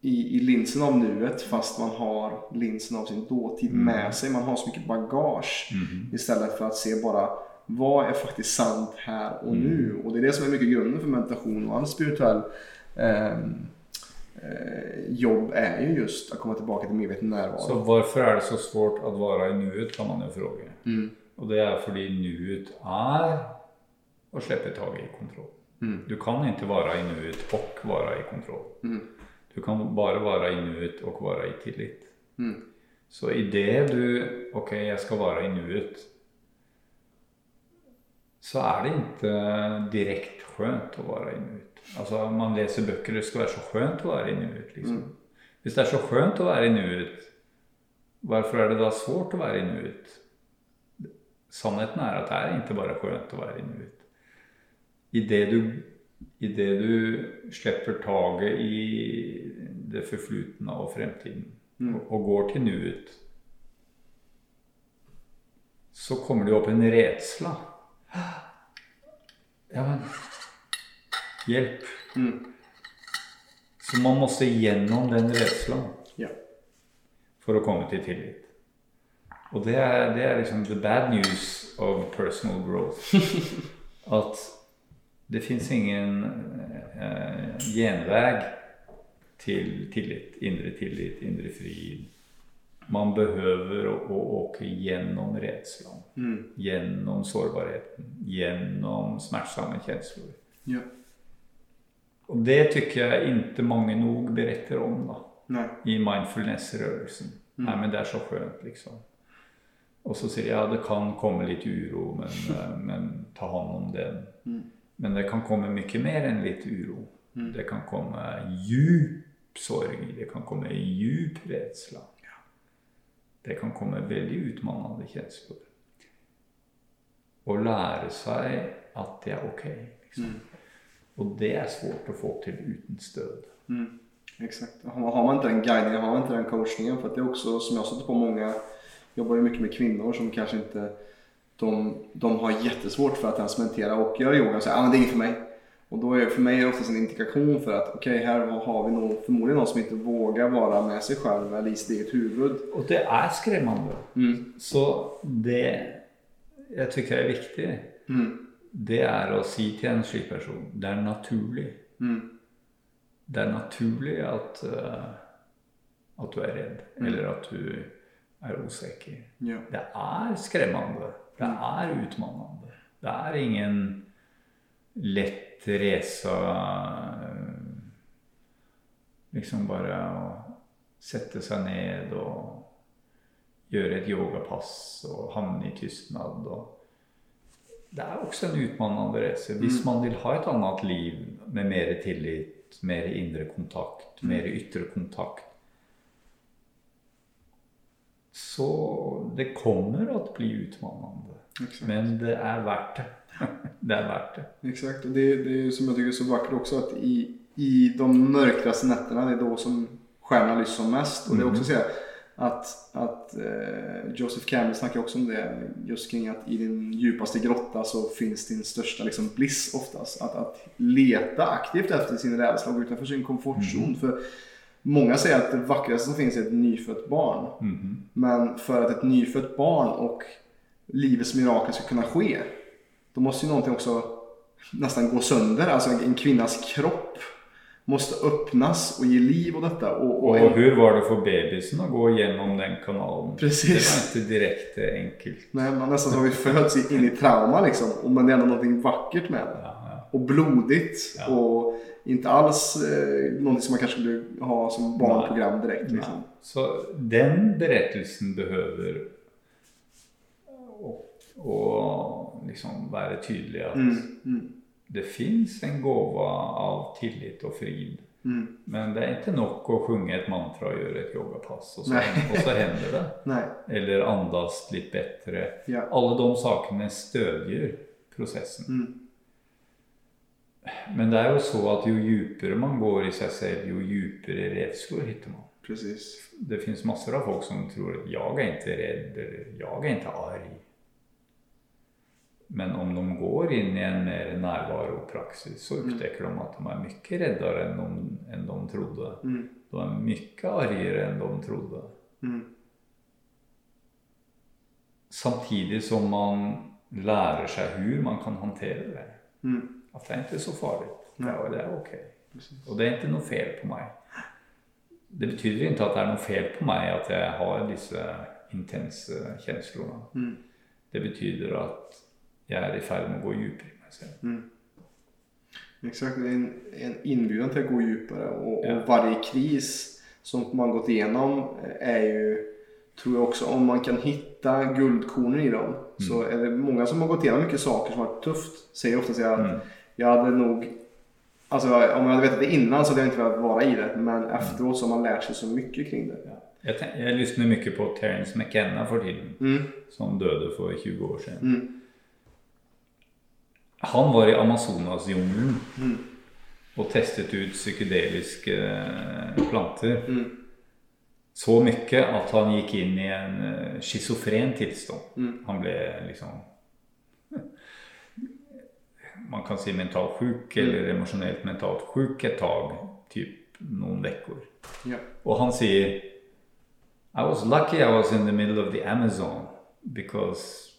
i, i linsen av nuet fast man har linsen av sin dåtid Mm. med sig. Man har så mycket bagage istället för att se bara vad är faktiskt sant här och nu. Och det är det som är mycket grunden för meditation och all spirituell eh, jobb är ju just att komma tillbaka till medveten närvaro. Så hvorfor er det så svårt å være i nuet, kan man jo fråge. Mm. Og det er fordi nuet er å slippe taget i kontroll. Mm. Du kan ikke være i nuet og være i kontroll. Mm. Du kan bare være i nuet og være i tillit. Mm. Så i det du Ok, jeg skal være i nuet. Så er det ikke direkte skjønt å være i nuet. Altså, man leser bøker, det skal være så skjønt å være i nuet. liksom. Hvis det er så skjønt å være i nuet, hvorfor er det da svårt å være i nuet? Sannheten er at det er ikke bare skjønt å være i nuet. I det du, i det du slipper taget i det forflutne og fremtiden, og, og går til nuet, så kommer det jo opp en redsla. Ja, men Hjelp. Så man måste gjennom den redselen Ja. for å komme til tillit. Og det er, det er liksom the bad news of personal growth. At det fins ingen eh, genvei til tillit. Indre tillit, indre frid. Man behøver å, å åke gjennom redselen. Gjennom sårbarheten. Gjennom smertsomme kjensler. Ja. Og det tycker jeg ikke mange nog beretter om. Nej. i mindfulness-rørelsen. Nei, men det er så skjønt, liksom. Og så sier jeg ja, det kan komme litt uro, men, eh, men ta hånd om den. Men det kan komme mye mer enn litt uro. Det kan komme djup sorg, det kan komme djup redsel. Det kan komme veldig utmannende kjensler. Å lære seg at det er ok. Liksom. Og det er svårt å få til uten stød. Exakt. Har man inte den guidningen, har man inte den coachningen. För att det är också, som jag har sett på många, jobbar ju mycket med kvinnor som kanske inte, de, de har jättesvårt för att ens og och göra yoga och säga, ah, men det är inget för mig. Och då är för mig är det oftast en indikation för att okej, här har vi noen förmodligen någon som inte vågar vara med sig själv eller i sitt eget huvud. Og det er skremmende. Så det jeg tykker er viktig, det er å si til en slik person det er naturlig. Det er naturlig at, uh, at du er redd, eller at du er usikker. Ja. Det er skremmende. Det er utmannende. Det er ingen lett reise eh, Liksom bare å sette seg ned og gjøre et yogapass og havne i tystnad. Og det er også en utmannende reise. Hvis man vil ha et annet liv med mer tillit, mer indre kontakt, mer ytre kontakt, så det kommer å bli utmanande. Exakt. Men det är värt det. Det är värt det. Exakt, och det, det är ju som jag tycker är så vackert också att i, i de mörkraste nätterna det är då som stjärnorna lyser som mest. Och det är också så här att, att eh, Joseph Campbell snackar också om det just kring att i din djupaste grotta så finns din största liksom, bliss oftast. Att, att leta aktivt efter sin rädsla och utanför sin komfortzon. För Många säger att det vackraste som finns är ett nyfött barn. Men för att ett nyfött barn och livets mirakel ska kunna ske då måste ju någonting också nästan gå sönder. Alltså en kvinnas kropp måste öppnas och ge liv åt detta. Och, och Och hur var det för bebisen att gå igenom den kanalen? Precis. Det var inte direkt enkelt. Nej, man nästan som vi föds in i trauma liksom. Och Men det är ändå någonting vackert med det. Ja, ja. Och blodigt. Och inte alls eh, någonting som man kanske skulle ha som barnprogram direkt. Liksom. Så den berättelsen behöver och, och liksom vara tydlig att det fins en gåva av tillit og frid. Men det er ikke nok å synge et mantra og gjøre et yogapass og så, og så hender det. Eller andas litt bedre. Ja. Alle de sakene stødgjør prosessen. Mm. Men det er jo så at jo djupere man går i seg selv, jo djupere redslor hittar man. Precis. Det fins masser av folk som tror at 'jeg er ikke redd', eller 'jeg er ikke arg. Men om de går inn i en mer närvaropraxis så upptäcker de at de er mye reddere enn de, enn de trodde. Mm. De er mye argere enn de trodde. Mm. Samtidig som man lærer seg hur man kan håndtere det. Mm. Att det er ikke så farligt. Nej. Ja, det er ok. Precis. Och det er ikke noe fel på meg. Det betyder ikke at det er noe fel på meg at jeg har disse intense kjenslene. Mm. Det betyder att jag er i ferd med å gå dypere i meg selv. Mm. Exakt, en, en inbjudan til å gå dypere, og, Ja. och varje kris som man har gått igjennom, er jo tror jag också, om man kan hitta guldkornen i dem så är det många som har gått igenom mycket saker som har varit tufft. Säger ofta så att Mm. jag hade nog, alltså om jag hade vetat det innan så hade jag inte velat vara i det men efteråt så har man lärt sig så mycket kring det. Ja. Jag, jag lyssnar mycket på Terence McKenna för tiden. Mm. Som døde for 20 år sedan. Mm. Han var i Amazonasjungelen Mm. og testet ut psykedeliske planter. Mm. Så mye at han gikk inn i en eh, schizofren tilstand. Mm. Han ble liksom man kan si mentalt sjuk eller emosjonelt mentalt sjuk et tag, typ noen uker. Ja. Og han sier I was lucky I was in the middle of the Amazon because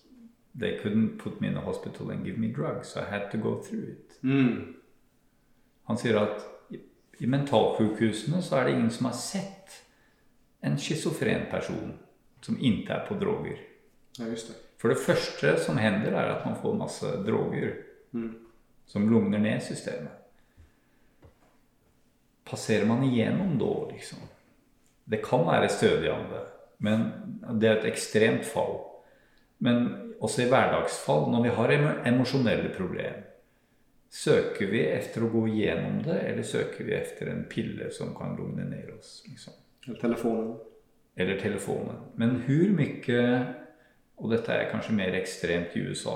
they couldn't put me in a hospital and give me drugs so I had to go through it. Mm. Han sier at i, i mentalsjukhusen så er det ingen som har sett en schizofren person som ikke er på droger. ja, just det. For det første som hender, er at man får masse droger Mm. som lugner ned systemet. Passerer man igjennom da, liksom? Det kan være stødigende, men det er et ekstremt fall. Men også i hverdagsfall, når vi har emosjonelle problemer, problem, söker vi etter å gå gjennom det eller søker vi etter en pille som kan lugna ned oss? Liksom? Telefonen. eller telefonen. Men hvor mye Og dette er kanskje mer ekstremt i USA,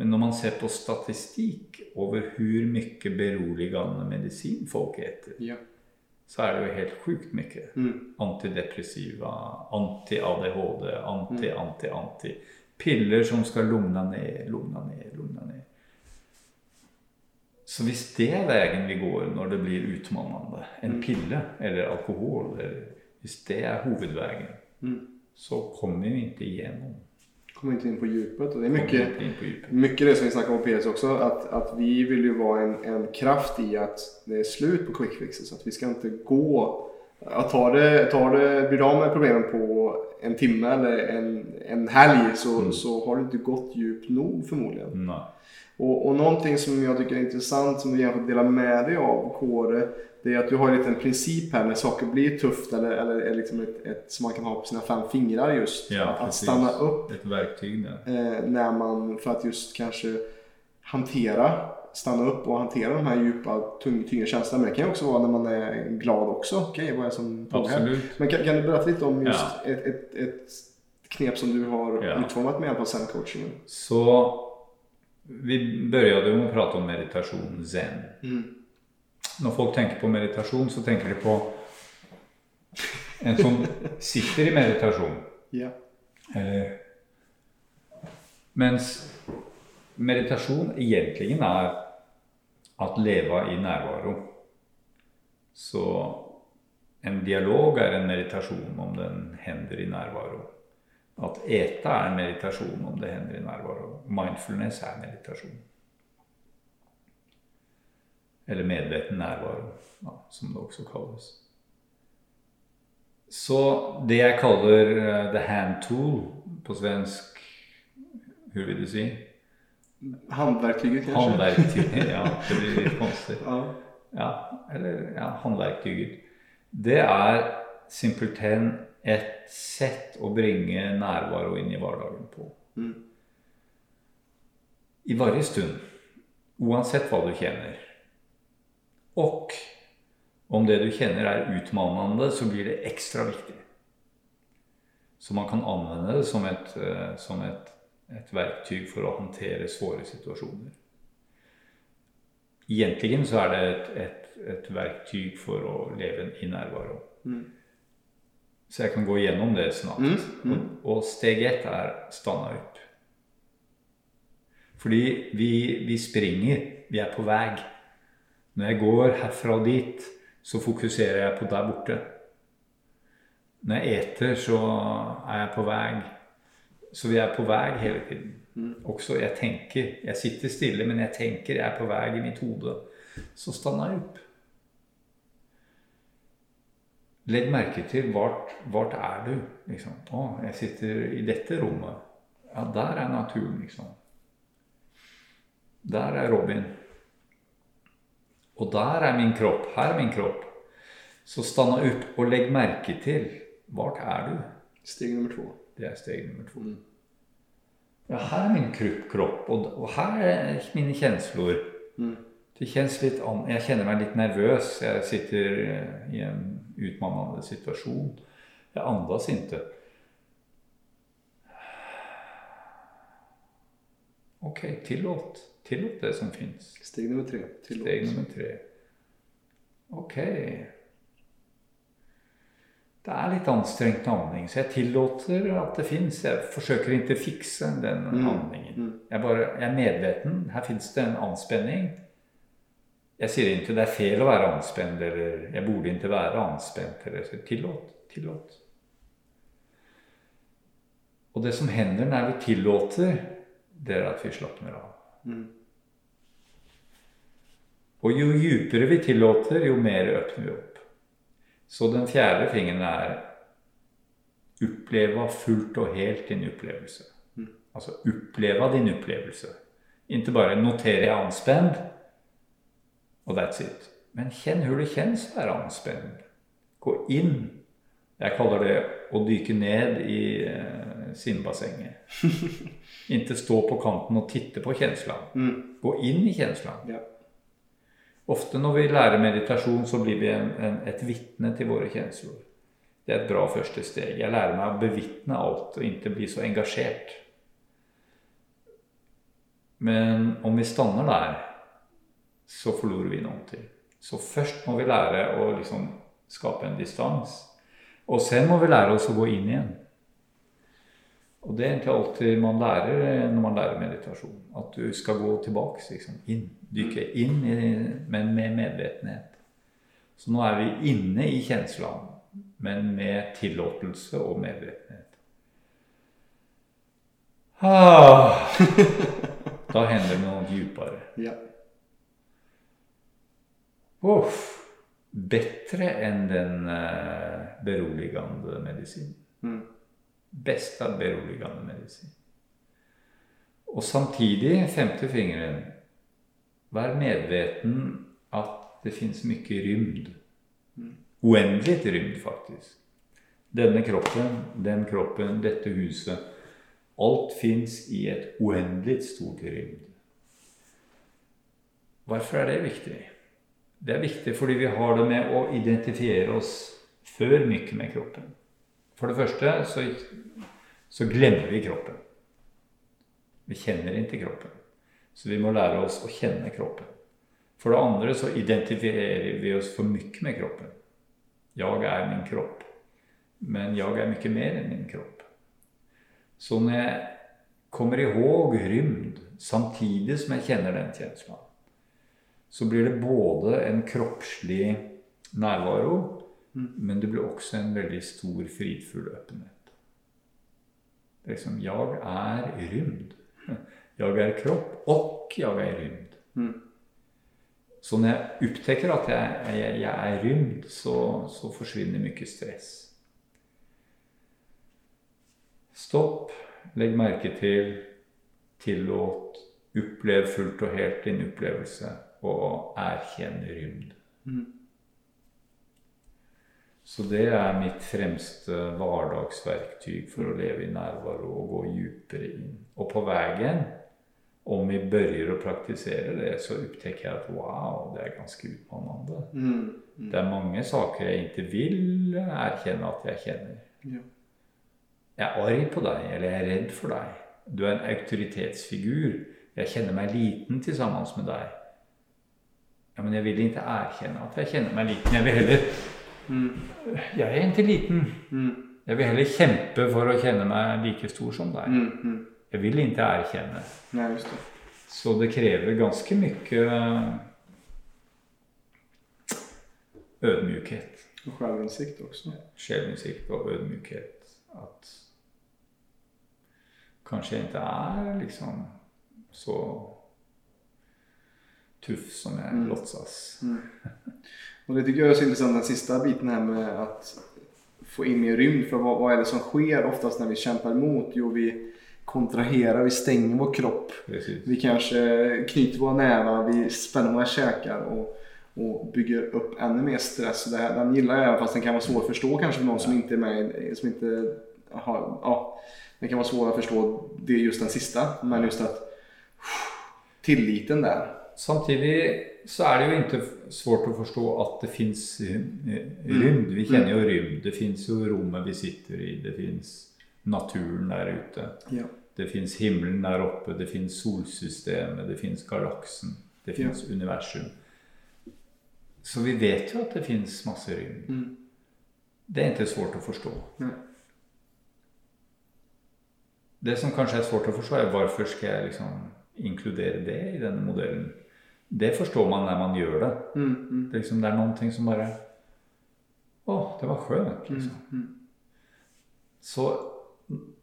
men når man ser på statistikk over hvor mye beroligende medisin folk äter Ja. Så er det jo helt sjukt mye. Mm. Antidepressiva, anti-ADHD, anti, anti, anti. Piller som skal lugne ned, lugne ned, lugne ned. Så hvis det er veien vi går når det blir utmannende, en pille eller alkohol, eller Hvis det er hovedveien, Mm. så kommer vi ikke igenom. Kommer inte in på djupet och det är mycket på. Mycket det som vi snackade om Peres också, att, att vi vill ju vara en, en kraft i att det är slut på quick fixes. Att vi ska inte gå, att ta det, ta det, blir du av med problemen på en timme eller en, en helg så, så har du inte gått djupt nog förmodligen. Nej. Och, och någonting som jag tycker är intressant som du gärna får dela med dig av Kåre, det är att du har en liten princip här när saker blir tufft eller, eller, är liksom ett, ett, som man kan ha på sina fem fingrar just. Ja, att, att stanna upp Ett verktyg där. eh, när man, för att just kanske hantera, stanna upp och hantera de här djupa, tung, tyngre känslorna. Men det kan ju också vara när man är glad också. Okej, vad är det som pågår? Men kan, kan du berätta lite om just Ja. ett, ett, ett knep som du har Ja. utformat med hjälp av zen-coachingen? Så vi började med att prata om meditation, zen. Mm. När folk tenker på meditasjon, så tenker de på en som sitter i meditasjon. Ja. Eller... Mens meditasjon egentlig er at leva i närvaro. Så en dialog er en meditasjon om den hender i närvaro. At eta er en meditasjon om det hender i närvaro. Mindfulness är meditation. Eller medveten närvaro, ja, som det også kalles. Så det jeg kaller uh, the hand tool på svensk, Hva vil du si? Handverktyget kanskje? Handverktyg, ja det blir litt konstigt. Ja. Ja, eller ja, håndverktyget. Det er simpelthen et sett å bringe närvaro inn i hverdagen på. Mm. I varje stund, Uansett hva du känner. Och om det du kjenner er utmannende, så blir det ekstra viktig. Så man kan anvende det som ett, eh, som et, et verktyg for å håndtere svåre situasjoner. Egentlig så er det et, et, et verktyg for å leve i nærvaro. Mm. Så jeg kan gå gjennom det snart. Mm, mm. Og, og steg ett er stanna opp. Fordi vi, vi springer. Vi er på vei. Når jeg går herfra og dit, så fokuserer jeg på der borte. Når jeg eter, så er jeg på vei. Så vi er på vei hele tiden. Også jeg tenker. Jeg sitter stille, men jeg tenker. Jeg er på vei i mitt hode. Så stanna jeg opp. Legg merke til vart er du? Liksom. Å, jeg sitter i dette rommet. Ja, der er naturen, liksom. Der er Robin. Og der er min kropp. Her er min kropp. Så stanna opp og legg merke til Hvor er du? Steg nummer to. Det er steg nummer to. Mm. Ja, her er min kropp, og, og her er mine kjensler. Mm. Det kjennes litt an Jeg kjenner meg litt nervøs. Jeg sitter eh, i en utmannende situasjon. Jeg andas ikke. Ok, tillåt. Tillåt det som fins. Steg nummer tre. Tillot. Steg nummer tre. Ok. Det er litt anstrengt handling, så jeg tillater at det fins. Jeg forsøker ikke å fikse den Mm. andningen. Mm. Jeg, bare, jeg er medveten. Her fins det en anspenning. Jeg sier ikke det er feil å være anspent, eller jeg burde ikke være anspent. Eller, så tillåt. Tillåt. Og det som hender når vi tillater, det er at vi slapper av. Mm. Og jo djupere vi tillater, jo mer åpner vi opp. Så den fjerde fingeren er oppleve fullt og helt din opplevelse. Altså oppleve din opplevelse. Ikke bare notere jeg anspent, og that's it. Men kjenn hvordan det kjennes å være anspent. Gå inn. Jeg kaller det å dykke ned i eh, sinnbassenget. Ikke stå på kanten og titte på kjenslene. Mm. Gå inn i kjenslene. Ja. Ofte når vi lærer meditasjon, så blir vi en, en, et vitne til våre kjensler. Det er et bra første steg. Jeg lærer meg å bevitne alt og ikke bli så engasjert. Men om vi stanner der, så forlorer vi noe. Så først må vi lære å liksom skape en distans. Og sen må vi lære oss å gå inn igjen. Og det er egentlig alltid man lærer når man lærer meditasjon. At du skal gå tilbake, liksom, inn. Dykke inn, i, men med medvetenhet. Så nå er vi inne i kjenslene, men med tillatelse og medvetenhet. Ah, da hender det noe dypere. Ja. Uff. Bedre enn den eh, beroligende medisinen. Mm. Bästa beroligende medisin. Og samtidig, femte fingeren, vær medveten at det finnes mye rymd. Uendelig rymd, faktisk. Denne kroppen, den kroppen, dette huset. Alt fins i et uendelig stort rymd. Hvorfor er det viktig? Det er viktig fordi vi har det med å identifiere oss før mye med kroppen. For det første så, så glemmer vi kroppen. Vi kjenner ikke kroppen. Så vi må lære oss å kjenne kroppen. For det andre så identifierer vi oss for mye med kroppen. Jeg er min kropp. Men jeg er mye mer enn min kropp. Så når jeg kommer ihåg rymd samtidig som jeg kjenner den kjenslen, så blir det både en kroppslig nærvaro, men det blir også en veldig stor, fridfull åpenhet. Det er liksom Jeg er rymd. Jeg er kropp, og jeg er rymd. Mm. Så når jeg opptäcker at jeg, jeg, jeg er rymd, så, så forsvinner mye stress. Stopp, legg merke til, tillåt, opplev fullt og helt din opplevelse, og erkjenn rymd. Mm. Så det er mitt fremste hverdagsverktyg for å leve i nærvær og gå dypere inn. Og på veien, om vi begynner å praktisere det, så oppdager jeg at wow, det er ganske utmannende. Mm. Mm. Det er mange saker jeg ikke vil erkjenne at jeg kjenner. Ja. Jeg er arg på deg, eller jeg er redd for deg. du er en autoritetsfigur. Jeg kjenner meg liten til sammen med deg. Ja, men jeg vil ikke erkjenne at jeg kjenner meg liten. Jeg vil heller Jeg er ikke liten. Jeg vil heller kjempe for å kjenne meg like stor som deg. Jeg vil ikke erkjenne. Nei, det. Så det krever ganske mye ødmykhet. Og sjelinnsikt også. Sjelinnsikt og ødmykhet. At kanskje jeg ikke er liksom så tuff som jeg Mm. låtsas. Och det tycker jag är så intressant den sista biten här med att få in mer rymd. För vad, vad är det som sker oftast när vi kämpar emot? Jo, vi kontraherar, vi stänger vår kropp. Precis. Vi kanske knyter våra nävar, vi spänner våra käkar och, och bygger upp ännu mer stress. Det här, den gillar jag fast den kan vara svår att förstå kanske för någon som inte är med, som inte har, ja, det kan vara svårt att förstå det just den sista. Men just att tilliten där. Samtidig så er det jo ikke svårt å forstå at det fins rymd. Vi kjenner jo rymd. Det fins jo rommet vi sitter i. Det fins naturen der ute. Ja. Det fins himmelen der oppe. Det fins solsystemet. Det fins galaksen. Det fins universum. Så vi vet jo at det fins masse rymd. Mm. Det er ikke svårt å forstå. Ja. Det som kanskje er svårt å forstå, er hvorfor skal jeg liksom inkludere det i denne modellen. Det forstår man når man gjør det. Mm, mm, Det er, liksom, det er noen ting som bare Å, det var skjønt, liksom. mm. Så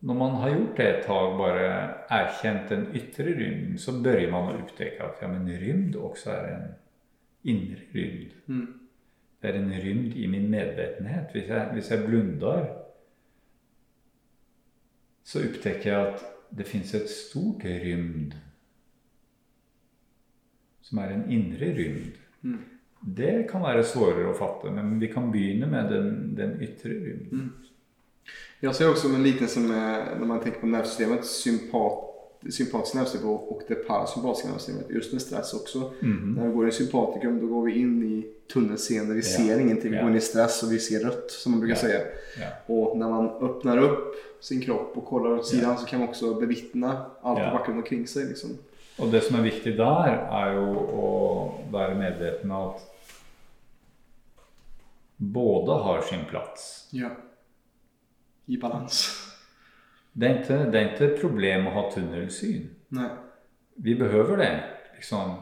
når man har gjort det et tag, bare erkjent den ytre rymden, så bør man å oppdage at ja, men rymd også er en indre rymd. Mm. Det er en rymd i min medvetenhet. Hvis jeg, hvis jeg blunder, så oppdager jeg at det fins et stort rymd som er en indre rymd. Mm. Det kan være sårere å fatte, men vi kan begynne med den, den ytre rymden. Jag ser också en liknelse med när man tänker på nervsystemet, sympat, sympatiska nervsystem och det parasympatiska nervsystemet. Just med stress också. Mm. När vi går i sympatikum då går vi in i tunnelseende, vi Ja. ser ingenting. Vi går in i stress och vi ser rött som man brukar Ja. säga. Ja. Och när man öppnar upp sin kropp och kollar åt sidan så kan man också bevittna allt Ja. ja. vackert omkring sig. Liksom. Og det som er viktig der, er jo å være medveten av at både har sin plass. Ja. I balans. Det det er ikke et problem å ha tunnelsyn. Nei. Vi behøver det. Liksom,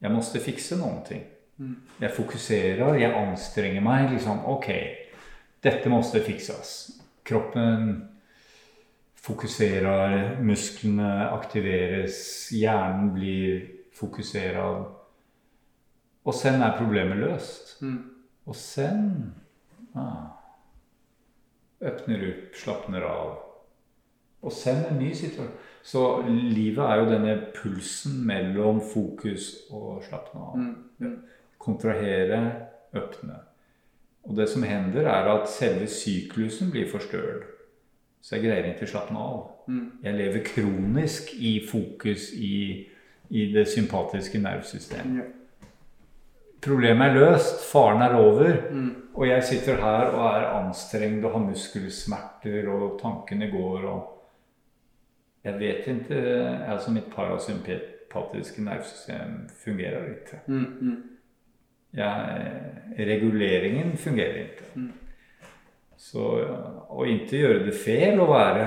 jeg måtte fikse noen ting. Jeg fokuserer, jeg anstrenger meg. Liksom, ok, dette måtte fikses. Kroppen fokuserer, musklene aktiveres, hjernen blir fokuseret. Og sen er problemet løst. Mm. Og sen ah, Åpner opp, slapner av. Og sen en ny situasjon. Så livet er jo denne pulsen mellom fokus og slappne av. Mm. Kontrahere, åpne. Og det som hender, er at selve syklusen blir forstørret. Så jeg greier ikke å slappe av. Mm. Jeg lever kronisk i fokus i, i det sympatiske nervesystemet. Ja. Problemet er løst, faren er over, Mm. og jeg sitter her og er anstrengt og har muskelsmerter, og tankene går og Jeg vet ikke Altså, mitt parasympatiske nervesystem fungerer ikke. Mm. Mm. Jeg, reguleringen fungerer ikke. Mm. Så å ikke gjøre det feil å være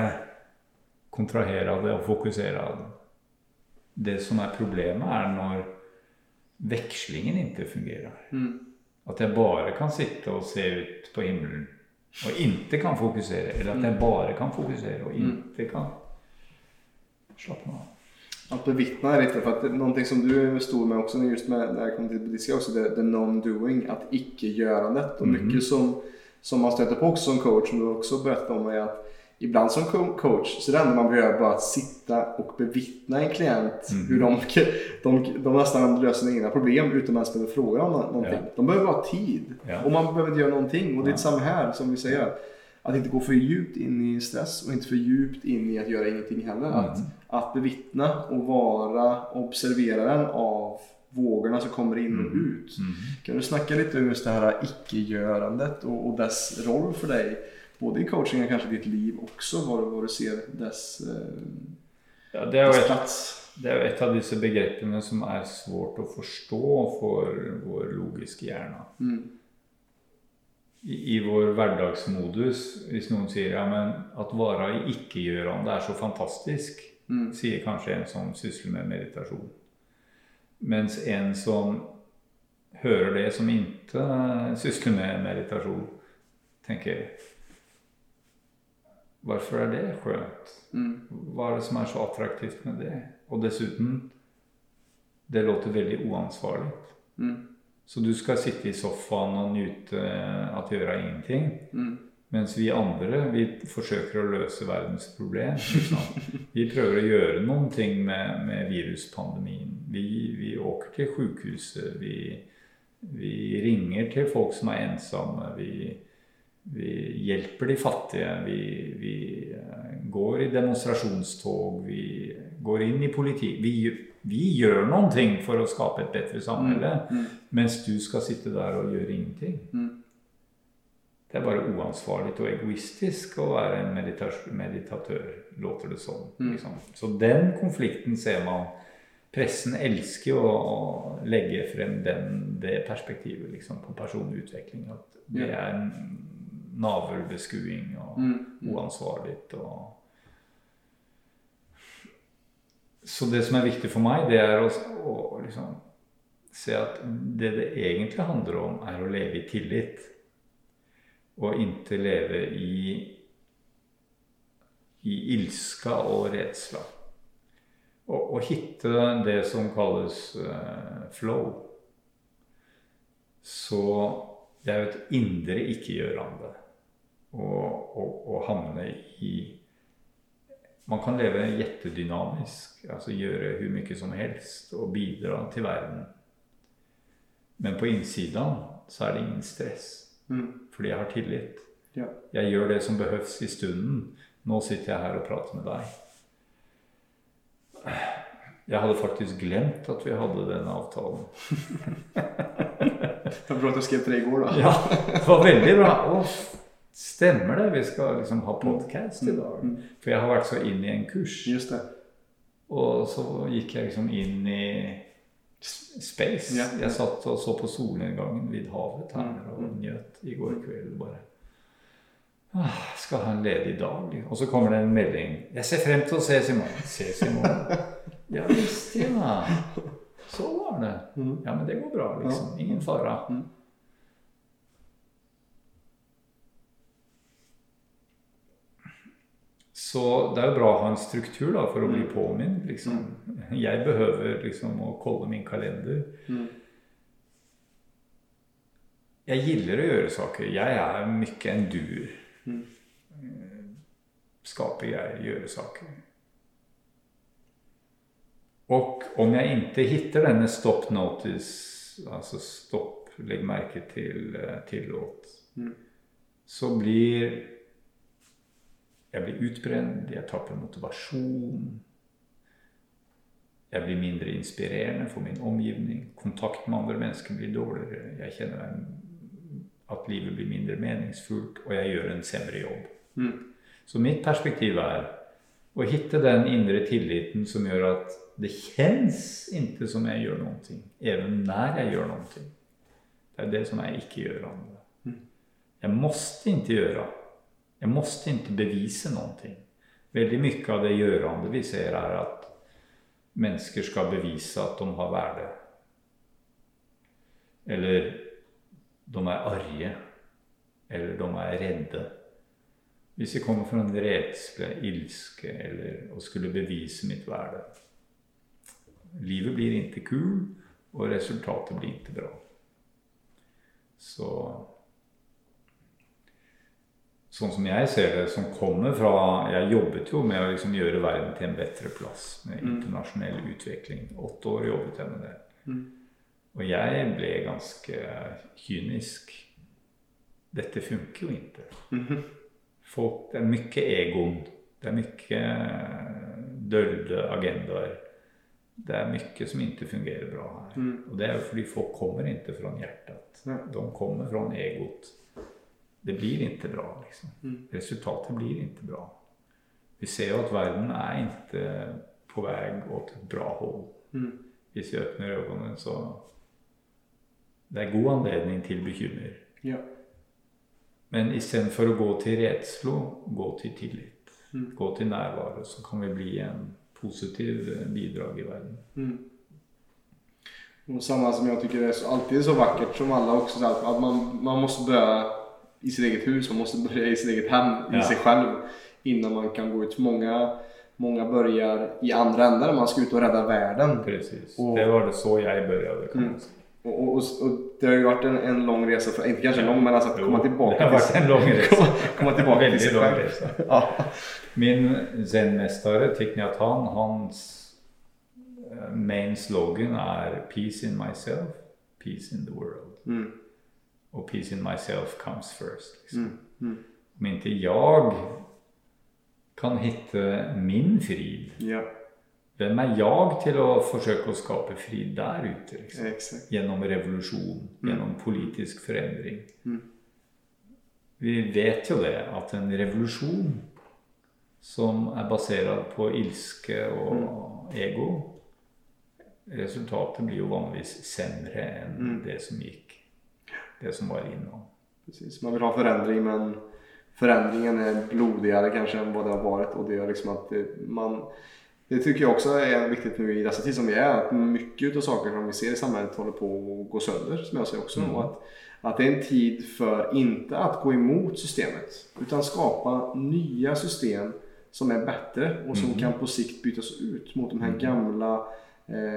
kontraherende og fokuserende Det som er problemet, er når vekslingen ikke fungerer. Mm. At jeg bare kan sitte og se ut på himmelen og ikke kan fokusere. Eller at jeg bare kan fokusere og ikke kan slappe av. At bevitne er lite for at någonting som du sto med også just med när det kommer till buddhiska också det, det non-doing, At ikke-gjørandet. Og mye som, som man stöter på också som coach som du också berättade om är att ibland som coach så det enda man behöver bara att sitta och bevittna en klient hur de, de, de nästan löser sina egna problem utan å ens behöver fråga om noe. någonting. Ja. De behöver bara tid Ja. och man behöver inte göra någonting och det är det samma här som vi säger. Att inte gå för djupt in i stress och inte för djupt in i att göra ingenting heller. Mm. Att, att bevittna och vara observeraren av vågorna som kommer in och ut. Kan du snacka lite om just det här icke-görandet och, och dess roll för dig? Både i coaching och kanske ditt liv också, vad, vad du ser dess eh, Ja, det, dess et, plats. det er jo et av disse begrepene som er svårt å forstå for vår logiske hjerne. Mm. I, I vår hverdagsmodus, hvis noen sier ja, men at vara i ikke-gjørende er så fantastisk, Mm. sier kanskje en som sysler med meditasjon. Mens en som hører det, som ikke sysler med meditasjon, tenker Hvorfor er det skjønt? Mm. Hva er det som er så attraktivt med det? Og dessuten Det låter veldig uansvarlig. Mm. Så du skal sitte i sofaen og nyte at gjøre ingenting. Mm. Mens vi andre vi forsøker å løse verdens problem. Vi prøver å gjøre noen ting med, med viruspandemien. Vi, vi åker til sjukehuset. Vi, vi ringer til folk som er ensomme. Vi, vi hjelper de fattige. Vi, vi eh, går i demonstrasjonstog. Vi går inn i politi. Vi, vi gjør noen ting for å skape et bedre samfunn. Mm. Mens du skal sitte der og gjøre ingenting. Mm. Det er bare uansvarlig og egoistisk å være en meditatør, låter det som. Mm. Liksom. Så den konflikten ser man. Pressen elsker jo å legge frem den, det perspektivet liksom, på personlig utvikling. At det er navelbeskuing og Mm. Mm. uansvarlig. Og... Så det som er viktig for meg, det er å, å liksom, se at det det egentlig handler om, er å leve i tillit. Og inntil leve i, i ilska og redsla. Og hitte det som kalles uh, flow. Så det er jo et indre ikke-gjørende å, å, å havne i Man kan leve jettedynamisk, altså gjøre hvor mye som helst og bidra til verden. Men på innsiden så er det ingen stress, Mm. fordi jeg har tillit. Ja. Jeg gjør det som behøves i stunden. Nå sitter jeg her og prater med deg. Jeg hadde faktisk glemt at vi hadde denne avtalen. Det var bra at du skrev tre det i går, da. Ja, det var veldig bra. Og stemmer det? Vi skal liksom ha podkast i dag. Mm. For jeg har vært så inn i en kurs. Just det. Og så gikk jeg liksom inn i space. Ja. Jeg satt og så på solnedgangen vid havet her Mm. og njøt i går kveld. bare. Ah, skal ha en ledig dag. Og så kommer det en melding. 'Jeg ser frem til å ses i morgen'. Ses i morgen. Ja visst, ja. Så var det. Mm. Ja, men det går bra, liksom. Ingen fare. Så det er jo bra å ha en struktur da, for å bli Mm. påminnet. Liksom. Jeg behøver liksom å kolle min kalender. Mm. Jeg gilder å gjøre saker. Jeg er mye en duer. Mm. Skaper jeg, gjøre saker. Og om jeg ikke hitter denne stop notice, altså stopp, legg merke til, eh, tillåt, Mm. så blir jeg blir utbrent, jeg tapper motivasjon. Jeg blir mindre inspirerende for min omgivning. Kontakt med andre mennesker blir dårligere. Jeg kjenner at livet blir mindre meningsfullt, og jeg gjør en semre jobb. Mm. Så mitt perspektiv er å hitte den indre tilliten som gjør at det kjennes ikke som jeg gjør noen ting, even når jeg gjør noen ting. Det er det som jeg ikke gjør andre. Jeg måtte ikke gjøre. Jeg måste ikke bevise noe. Veldig mye av det görande vi ser, er at mennesker skal bevise at de har värde. Eller de er arge. Eller de er redde. Hvis jeg kommer fra en redsle, ilske eller å skulle bevise mitt verde Livet blir ikke kul, og resultatet blir ikke bra. Så Sånn som jeg ser det, som kommer fra Jeg jobbet jo med å liksom gjøre verden til en bedre plass med Mm. internasjonell utvikling. Åtte år jobbet jeg med det. Mm. Og jeg ble ganske kynisk. Dette funker jo ikke. Mhm. Folk, det er mye egoen. Det er mye dølde agendaer. Det er mye som ikke fungerer bra her. Mm. Og det er jo fordi folk kommer ikke fra hjertet. Ja. De kommer fra egot. Det blir ikke bra, liksom. Mm. Resultatet blir ikke bra. Vi ser jo at verden er ikke på vei åt et bra hold. Mm. Hvis vi åpner øynene, så det er god anledning til bekymmer. Ja. Men istedenfor å att gå til rädsla, gå til tillit. Mm. Gå til nærvær, så kan vi bli en positiv bidrag i verden. Mm. Och samma som jag tycker är alltid så vackert som alla också att man, man måste börja i sitt eget hus, man måste börja i sitt eget hem, i Ja. sig själv innan man kan gå ut. Många, många börjar i andra änden, man ska ut och rädda världen. Precis. Och- Det var det så jag började kan Mm. Och, och, och, och det har ju varit en, en lång resa, för, inte kanske lång men alltså att Jo, komma tillbaka Det har varit en lång resa. komma, komma tillbaka till Väldigt sig lång själv. resa. Ja. Min zenmästare Thich Nhat Han, hans eh, main slogan är Peace in myself, peace in the world. Mm. Och peace in myself comes first. Liksom. Mm. Mm. Om inte jag kan hitte min frid, Ja, er jeg til å forsøke å skape frid der ute? Liksom? exakt. revolusjon, mm. gjennom politisk forandring. Mm. Vi vet jo det, at en revolusjon som er basert på ilske og Mm. ego, resultatet blir jo vanligvis semre enn Mm. det som gick, det som var innan. Precis. Man vill ha förändring men förändringen är blodigare kanske än vad det har varit och det gör liksom att det, man det tycker jag också är viktigt nu i dessa tider som vi är att mycket av saker som vi ser i samhället håller på att gå sönder som jag säger också Mm. och att, att det är en tid för inte att gå emot systemet utan skapa nya system som är bättre och som Mm. kan på sikt bytas ut mot de här gamla eh,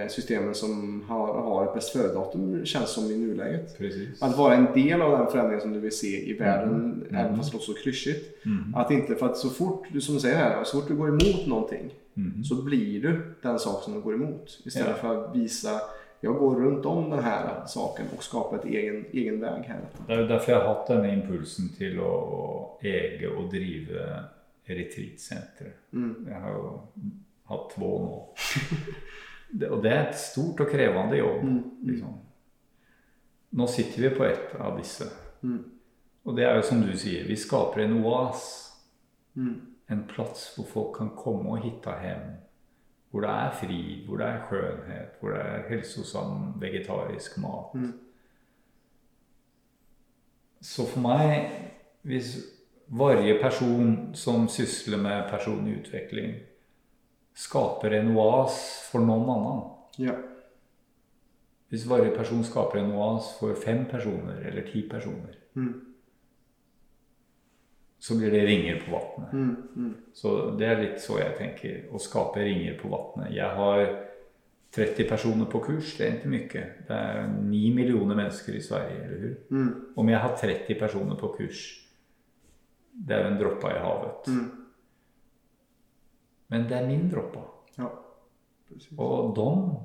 systemen som har, har ett bäst före-datum känns som i nuläget. Precis. Att vara en del av den förändringen som du vill se i världen, Mm. även fast det låter så klyschigt. Mm. Att inte, för att så fort du, som du säger här, så fort du går emot någonting Mm. så blir du den sak som du går emot. Istället Ja. för att visa, jag går rundt om denne saken og skaper et egen, egen vei her. Det er jo derfor jeg har hatt denne impulsen til å, å ege og drive retreatsenteret. Mm. Jeg har jo hatt två nå. Det, og det er et stort og krevende jobb. Mm. Liksom. Nå sitter vi på et av disse. Mm. Og det er jo som du sier, vi skaper en oas. Mm. En plass hvor folk kan komme og hitte hjem. Hvor det er fri, hvor det er skjønnhet, hvor det er helsosam vegetarisk mat. Mm. Så for meg, hvis varje person som sysler med personlig utvikling, skaper en oas for noen annen Ja. Hvis varje person skaper en oas for fem personer eller ti personer, Mm. så blir det ringer på vannet. Mm. Mm. Så det er litt så jeg tenker, å skape ringer på vannet. Jeg har 30 personer på kurs, det er ikke mye. Det er 9 millioner mennesker i Sverige, eller hur? Mm. Om jeg har 30 personer på kurs, det er jo en droppa i havet. Mm. Men det er min dråpe. Ja. Precis. Og de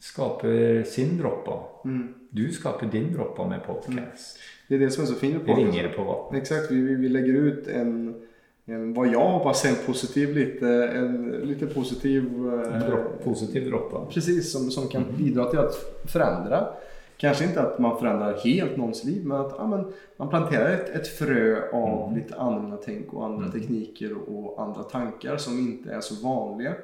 skaper sin dråpe. Mm. Du skaper din dråpe med podcast. Det är det som är så fint med Det ringer på vattnet. Exakt, vi, vi, lägger ut en, en, vad jag hoppas är en positiv, lite, en lite positiv... eh, En dropp, positiv dråpe. Precis, som, som kan bidra till att förändra. Kanske inte att man förändrar helt någons liv, men att ja, men, man planterar ett, ett frö av lite annorlunda tänk och andra tekniker och, och andra tankar som inte är så vanliga.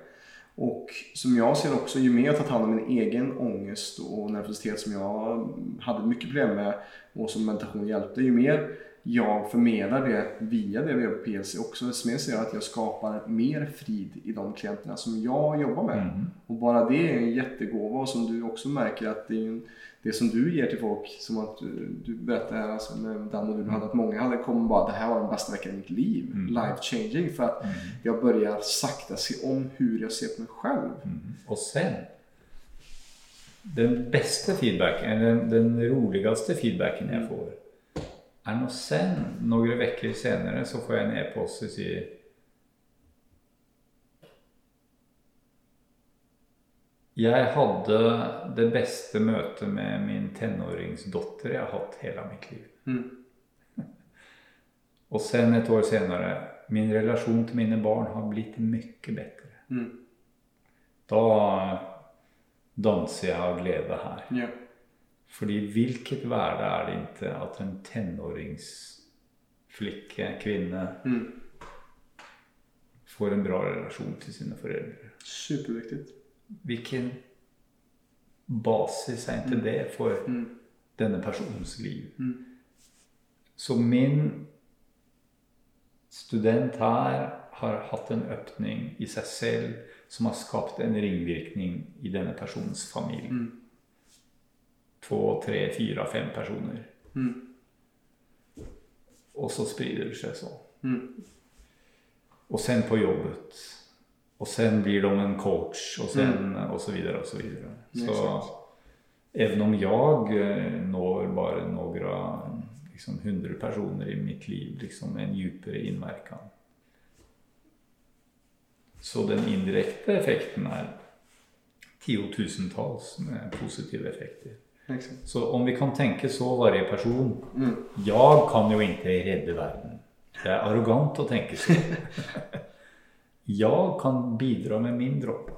Och som jag ser också, ju mer jag tagit hand om min egen ångest och nervositet som jag hade mycket problem med och som meditation hjälpte, ju mer jag förmedlar det via det vi gör på PLC också, desto mer ser jag att jag skapar mer frid i de klienterna som jag jobbar med. Mm. Och bara det är en jättegåva och som du också märker att det är en, det som du ger till folk, som att du, du berättade här alltså med den og du hade, att många hade kommit och bara det här var den bästa veckan i mitt liv, Mm. life changing, för att jag börjar sakta se om hur jag ser på mig själv. Mm. Og sen Den beste feedbacken, den, den roligste feedbacken jeg får, er når sen, noen uker senere, så får jeg en e-post som sier Jeg hadde det beste møtet med min tenåringsdotter jeg har hatt hele mitt liv. Mm. Og sen et år senere Min relasjon til mine barn har blitt mye bedre. Mm. Da danser jeg av glede her. Ja. Fordi hvilket verde er det ikke at en tenåringsflikke, kvinne, Mm. får en bra relasjon til sine foreldre. Superviktigt. Hvilken basis er ikke det for denne personens liv? Så min student her har hatt en åpning i seg selv som har skapt en ringvirkning i denne personens familie. Två, tre, fire, fem personer. Og så sprider det seg sånn. Mm. Og sen på jobbet. Och sen blir de en coach och sen och så vidare och så vidare. Så Exakt. även om jag eh, når bara några liksom, hundra personer i mitt liv, liksom en djupare inverkan. Så den indirekta effekten är tiotusentals med positiva effekter. Exakt. Så om vi kan tänka så varje person. Mm. Jag kan ju inte rädda världen. Det är arrogant att tänka så. jag kan bidra med min dråpe.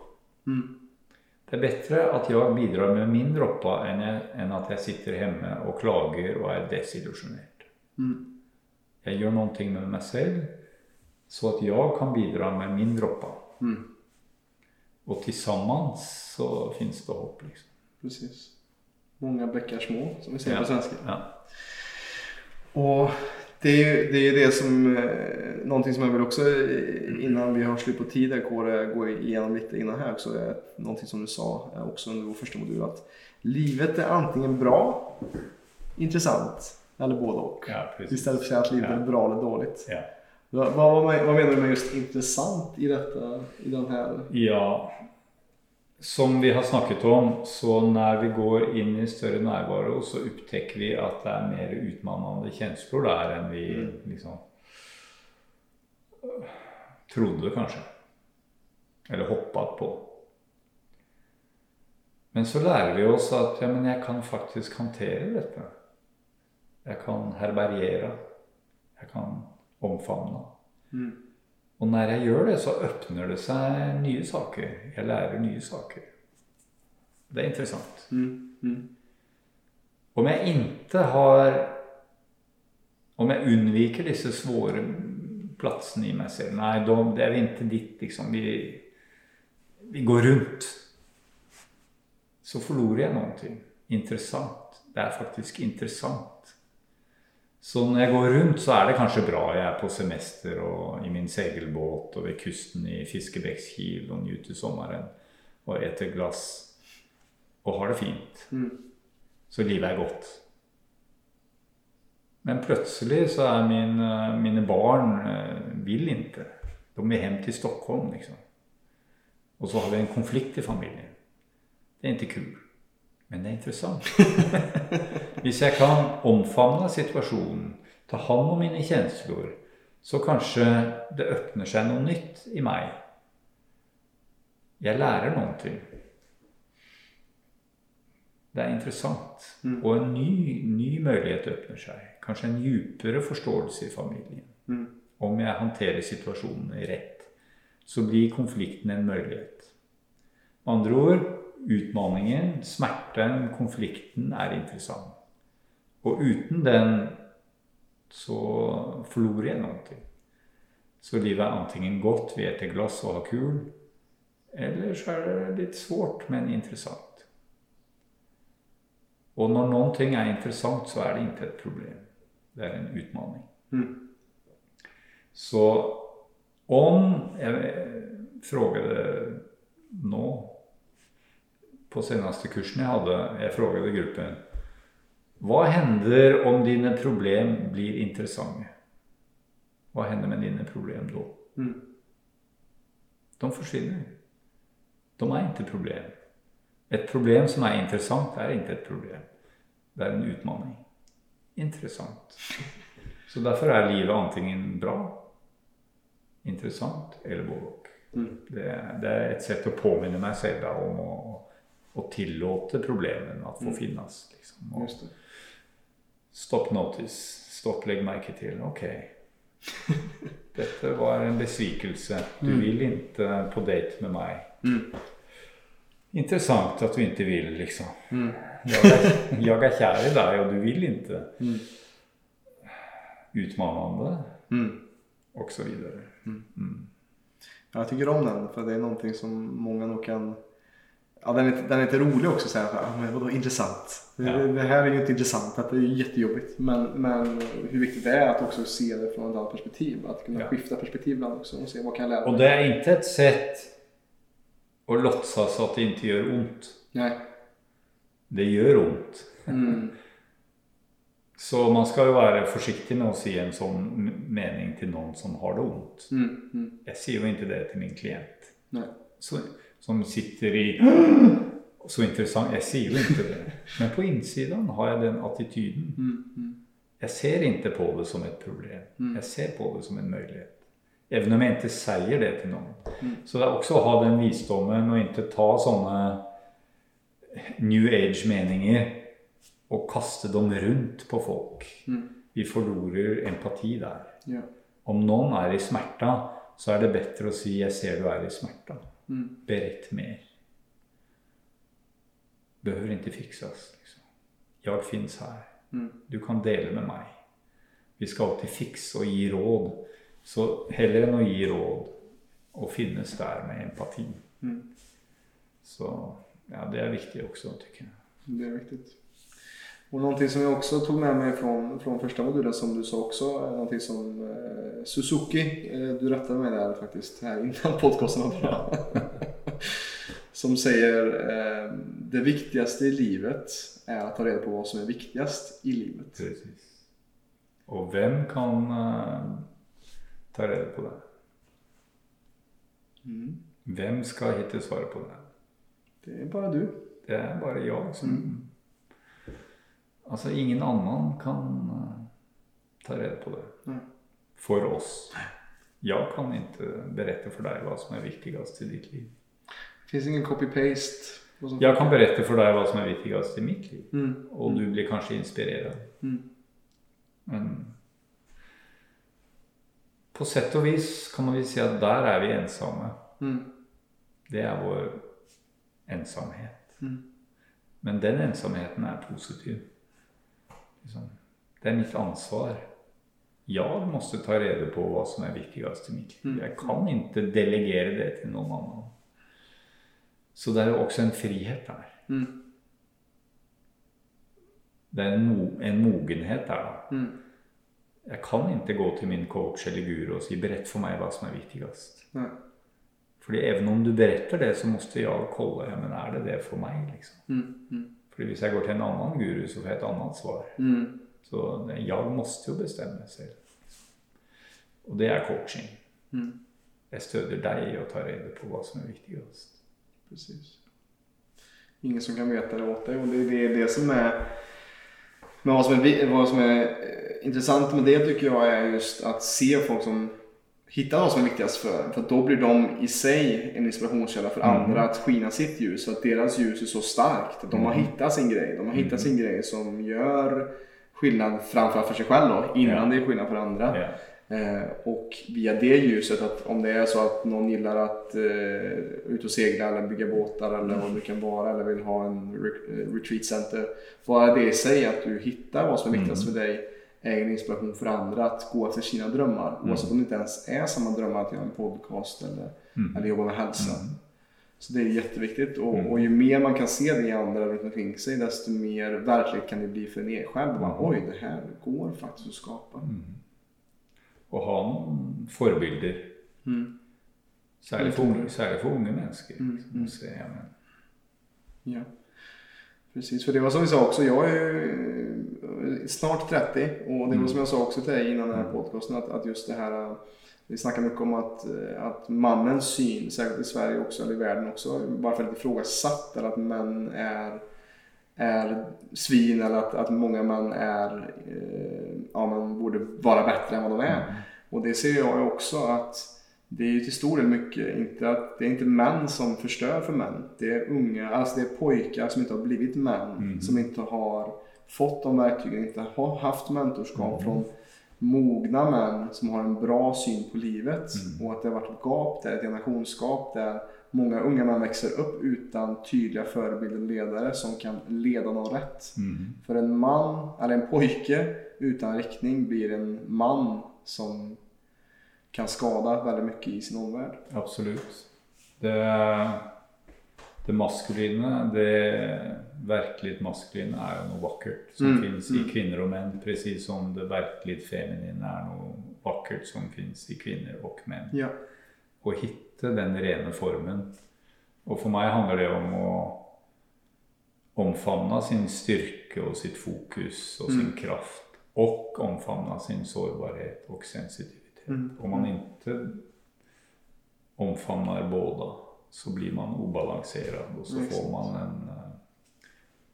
Mm. Det er bedre at jeg bidrar med min dråpe enn, enn, at jeg sitter hjemme og klager og er desillusjonert. Mm. gjør gör någonting med meg selv, så at jeg kan bidra med min dråpe. Mm. til sammen så fins det håp, Liksom. Precis. Mange bekker små, som vi säger på svensk. Ja. Och det är ju det, är det som, eh, någonting som jag vill också, eh, innan vi har slut på tid här, Kåre, gå igenom lite innan här också, är någonting som du sa eh, också under vår första modul, att livet är antingen bra, intressant, eller både och. Ja. Istället för att säga att livet Ja. är bra eller dåligt. Ja. Vad, vad, vad menar du med just intressant i detta, i den här? Ja, som vi har snakket om, så når vi går inn i større nærvaro, så opptekker vi at det er mer utmannende kjensler der enn vi liksom øh, trodde, kanskje. Eller hoppet på. Men så lærer vi oss at ja, men jeg kan faktisk håndtere dette. Jeg kan herbergere. Jeg kan omfavne. Og når jeg gjør det, så åpner det seg nye saker. Jeg lærer nye saker. Det er interessant. Mm. Mm. Om jeg ikke har Om jeg unnviker disse svåre plassene i meg selv Nei, de, det er vi ikke dit, liksom. Vi, vi går rundt. Så forlorer jeg noe. Interessant. Det er faktisk interessant. Så når jeg går rundt, så er det kanskje bra. Jeg er på semester og i min seilbåt og ved kysten i Fiskebekkskil og nyter sommeren og eter glass og har det fint. Så livet er godt. Men plutselig så er min, eh, mine barn eh, vil ikke. De vil hjem til Stockholm, liksom. Og så har vi en konflikt i familien. Det er ikke kul. Men det er interessant. Hvis jeg kan omfavne situasjonen, ta hand om mine kjensler, så kanskje det åpner seg noe nytt i meg. Jeg lærer noe. Det er interessant. Og en ny, ny mulighet åpner seg. Kanskje en djupere forståelse i familien. Om jeg håndterer situasjonen rett, så blir konflikten en mulighet. Med andre ord utmaningen, smerten, konflikten er interessant. Og uten den så forlorer jeg noe. Så livet er antingen godt, vi eter glass og har kul, eller så er det litt svårt, men interessant. Og når noen ting er interessant, så er det ikke et problem. Det er en utmaning. Så om Jeg frågade nå på seneste kursen jeg hadde, jeg spurte gruppen Hva hender om dine problem blir interessante? Hva hender med dine problem da? De forsvinner. De er ikke problem. Et problem som er interessant, er ikke et problem. Det er en utmaning. Interessant. Så derfor er livet antingen bra, interessant eller både mm. Det, det er et sett å påminne meg selv om å, å tillåte problemene at få finnes. Liksom. Og Stopp notice. Stopp, legg merke til. Ok. Dette var en besvikelse. Du vil ikke på date med meg. Interessant at du ikke vil, liksom. Jeg, er, jeg er kjær i deg, og du vil ikke. Utmanande. Mm. Og så videre. Jeg tycker om den for det er noe som mange nok kan Ja, den, är, den är inte rolig också. Så här, ja, men vadå intressant? Ja. Det, det här är ju inte intressant, att det är jättejobbigt. Men, men hur viktigt det är att också se det från ett annat perspektiv. Att kunna Ja. skifta perspektiv ibland också och se vad kan jag lära Och det är inte ett sätt att låtsas att det inte gör ont. Nej. Det gör ont. Mm. Så man ska ju vara försiktig med att säga en sån mening till någon som har det ont. Mm. Mm. Jag säger ju inte det till min klient. Nej. Så, som sitter i... Så interessant. Jeg sier jo ikke det. Men på innsiden har jeg den attityden. Mm. Mm. Ser ikke på det som et problem. Jeg ser på det som en mulighet. Even om jeg ikke sier det til någon. Mm. Så det er også å ha den visdommen og ikke ta sånne new Age-meninger og kaste dem rundt på folk. Mm. Vi forlorer empati der. Om noen er i smerta, så er det bedre å si 'jeg ser du er i smärta. Mm. Berätt mer. Behöver inte fixas. Liksom. Jag finns här. Mm. Du kan dela med mig. Vi skal alltid fikse og gi råd. Så heller enn å gi råd og finnes der med empati. Mm. Så ja, det er viktig også, tykker jeg. Det er viktigt. Och någonting som jag också tog med mig från, från första modulen som du sa också, någonting som eh, Suzuki, eh, du rättade mig där faktiskt här innan podcasten var bra. som säger eh, det viktigaste i livet är att ta reda på vad som är viktigast i livet. Precis. Och vem kan eh, ta reda på det? Mm. Vem ska hitta svaret på det? Det är bara du. Det är bara jag som... Mm. Alltså ingen annen kan eh, ta rede på det. For oss. Jeg kan ikke berette for deg hva som er viktigast i ditt liv. Det finns ingen copy-paste. Jeg kan berette for deg hva som er viktigast i mitt liv. Mm. Og du blir kanskje inspirert. Mm. Men på sett og vis kan man vel si at der er vi ensomme. Mm. Det er vår ensamhet. Mm. Men den ensamheten er positiv. Liksom, Det er mitt ansvar. Jeg måtte ta rede på hva som er viktigast i mitt liv. Jeg kan ikke delegere det til noen annen. Så det er jo også en frihet der. Mm. Det er en, mo- en mogenhet der. Mm. Jeg kan ikke gå til min coach eller guru og si 'berett for meg hva som er viktigast. Mm. Fordi even om du beretter det så måste jeg kolla, ja, men er det det for meg. Liksom? Mm. Mm. hvis jeg går til en annen guru så får jeg et annet svar. Mm. Så jeg måtte jo bestemme selv. Og det er coaching. Mm. Jeg stödjer deg i å ta rede på hva som er viktigast. Precis. Ingen som kan vite det åt deg. Og det, det är det som er men hva som er, vad som är eh, intressant med det tycker jag är just att se folk som hittar de som är viktigast för. För då blir de i sig en inspirationskälla för Mm. andra att skina sitt ljus. Så att deras ljus är så starkt. Att de har Mm. hittat sin grej. De har hittat Mm. sin grej som gör skillnad framförallt för sig själv då, innan yeah. det är skillnad för andra. Yeah. Eh, och via det ljuset, att om det är så att någon gillar att eh, ut och segla eller bygga båtar eller vad det kan vara eller vill ha en re- eh, retreat center. Bara det i sig att du hittar vad som är viktigast Mm. för dig är en inspiration för andra att gå efter sina drömmar. Mm. Oavsett om det inte ens är samma drömmar att göra en podcast eller, Mm. eller jobba med hälsa. Mm. Så det är jätteviktigt och, Mm. och ju mer man kan se det i andra runt omkring sig desto mer verkligt kan det bli för en egen själv. Bara, Mm. Oj, det här går faktiskt att skapa. Mm. Och ha förebilder. Särskilt för, unga- särskilt för unga människor. Liksom, och men, Ja, precis. För det var som vi sa också, jag är ju snart 30 och det var Mm. som jag sa också till dig innan den här podcasten att, att just det här eh, vi snackar mycket om att, eh, att mannens syn, särskilt i Sverige också, eller i världen också, varför lite ifrågasatt eller att män är, är svin eller att, att många män är, eh, ja man borde vara bättre än vad de är. Mm. Och det ser jag också att det är ju till stor del mycket, inte att, det är inte män som förstör för män. Det är unga, alltså det är pojkar som inte har blivit män. Mm. Som inte har fått de verktygen, inte har haft mentorskap Mm. från mogna män som har en bra syn på livet. Mm. Och att det har varit ett gap där, ett generationsgap där många unga män växer upp utan tydliga förebilder och ledare som kan leda någon rätt. Mm. För en man, eller en pojke utan riktning blir en man som kan skada väldigt mycket i sin omvärld. Absolut. Det, det maskuline, det virkelig maskuline er jo noe vakkert som Mm, finnes mm. i kvinner og menn. Precis som det virkelig feminine er noe vakkert som finnes i kvinner og menn. Ja. Å hitte den rene formen. Og for meg handler det om å omfavne sin styrke og sitt fokus og sin Mm. kraft. Og omfavne sin sårbarhet og sensitivitet. Mm. Om man ikke omfamnar båda så blir man obalanserad och så får man en eh,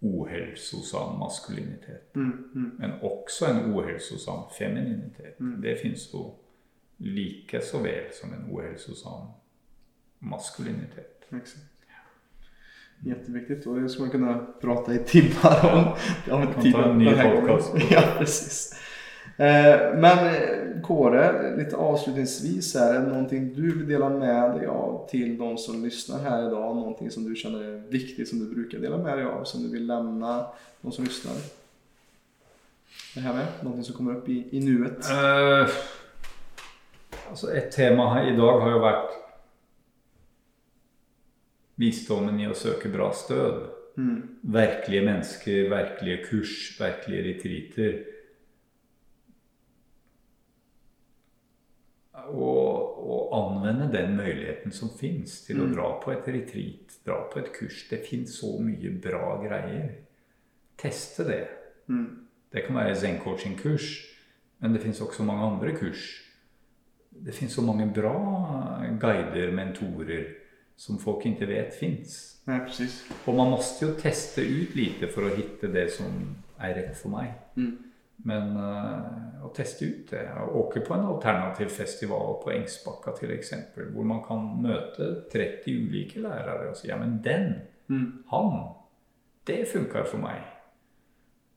ohälsosam maskulinitet. Mm, mm, Men också en ohälsosam femininitet. Mm. Det finns jo lika så väl som en ohälsosam maskulinitet. exakt. Jätteviktigt och det skulle man kunna prata i timmar om. om Kan tid ta en ny podcast. Ja, precis. Eh, Men eh, Kåre, lite avslutningsvis här, är det någonting du vill dela med dig av till de som lyssnar här idag? Någonting som du känner är viktigt som du brukar dela med dig av, som du vill lämna de som lyssnar? Det här med, någonting som kommer upp i, i nuet? Uh, alltså ett tema här idag har ju varit visdomen i å søke bra stød. Mm, Verklige mennesker, verklige kurs, verklige retreater. Og, og anvende den muligheten som fins til å Mm. dra på et retreat, dra på et kurs. Det fins så mye bra greier. Teste det. mm, Det kan være zen-coaching-kurs, men det fins også mange andre kurs. Det fins så mange bra guider, mentorer, som folk ikke vet fins. Og man måste jo teste ut lite for å hitte det som er rett for meg. Mm, Men uh, å teste ut det. Å åke på en alternativ festival på Engsbakka eksempel, hvor man kan møte 30 ulike lærere og si ja, men den, mm, han, det funker for meg.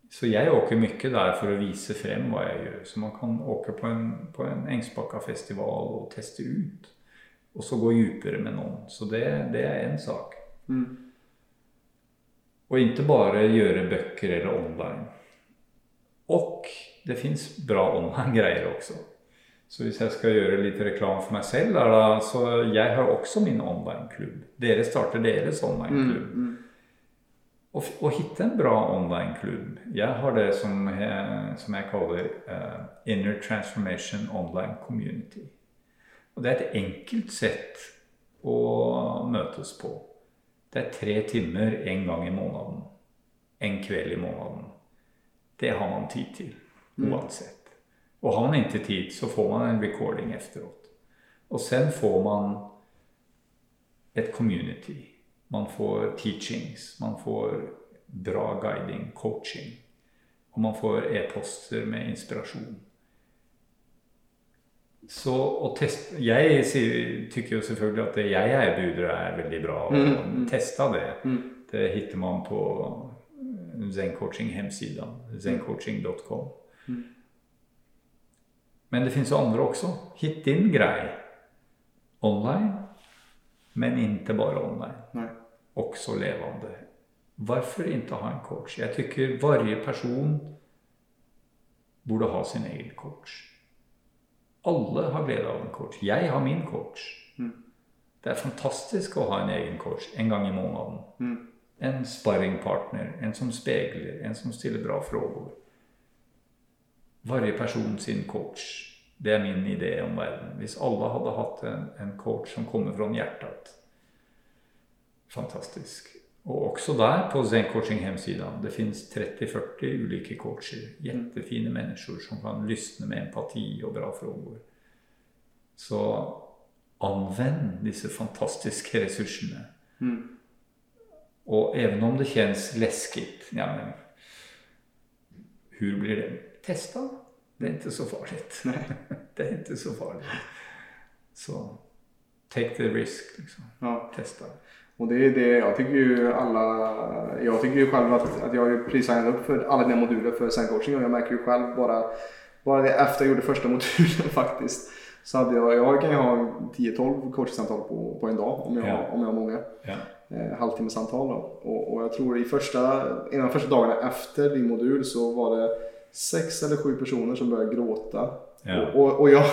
Så jeg åker mye der for å vise frem hva jeg gjør. Så man kan åke på en, på en Engsbakka-festival og teste ut. Og så gå dypere med noen. Så det, det er én sak. mm, Og ikke bare gjøre bøker eller online. Och det fins bra online-greier også. Så hvis jeg skal gjøre litt reklame for meg selv, er da, så jeg har også min online-klubb. Dere starter deres mm, online-klubb. mm, Og, og hitte en bra online-klubb. Jeg har det som, jeg- som jeg kaller uh, Inner Transformation Online Community. Og det er et enkelt sett å møtes på. Det er tre timer en gang i måneden. En kveld i måneden. Det har man tid til, uansett. Og har man ikke tid, så får man en recording efteråt. Og sen får man et community. Man får teachings, man får bra guiding, coaching. Og man får e-poster med inspirasjon. Så å teste Jeg tykker jo selvfølgelig at det jeg erbjuder er veldig bra. Og Mm, mm. testa det. mm. Det hittar man på Zencoaching-hemsidan. Zencoaching.com. Mm. Men det finnes jo andre også. Hitt din grei Online. Men ikke bare online. Nei. Også levende. Hvorfor ikke ha en coach? Jeg tycker varje person borde ha sin egen coach. Alle har glede av en coach. Jeg har min coach. Mm. Det er fantastisk å ha en egen coach en gang i måneden. Mm, En sparringpartner, en som spegler, en som stiller bra frågor. Varje person sin coach. Det er min idé om verden. Hvis alle hadde hatt en, en coach som kommer fra hjertet. Fantastisk. Og også der på Zen Coaching-hemsidan. Det finnes 30-40 ulike coacher. Jettefine mennesker som kan lysne med empati og bra frågor. Så anvend disse fantastiske ressursene. mm, Och även om det känns läskigt, ja men hur blir det? Testa. Det är inte så farligt. Det är inte så farligt. Så take the risk, liksom. Ja. Testa. Och det är det jag tycker ju alla, jag tycker ju själv att, att jag har ju precis signat upp för alla dina moduler för Zen coaching och jag märker ju själv bara, bara det efter jag gjorde första modulen faktiskt. Så hade jag, jag kan ju ha 10-12 coachsamtal på, på en dag om jag, Ja. om jag har många. Ja. Eh, halvtimmesamtal. Och, och jag tror i första, de första dagarna efter din modul så var det sex eller sju personer som började gråta Ja. Och, och, och jag,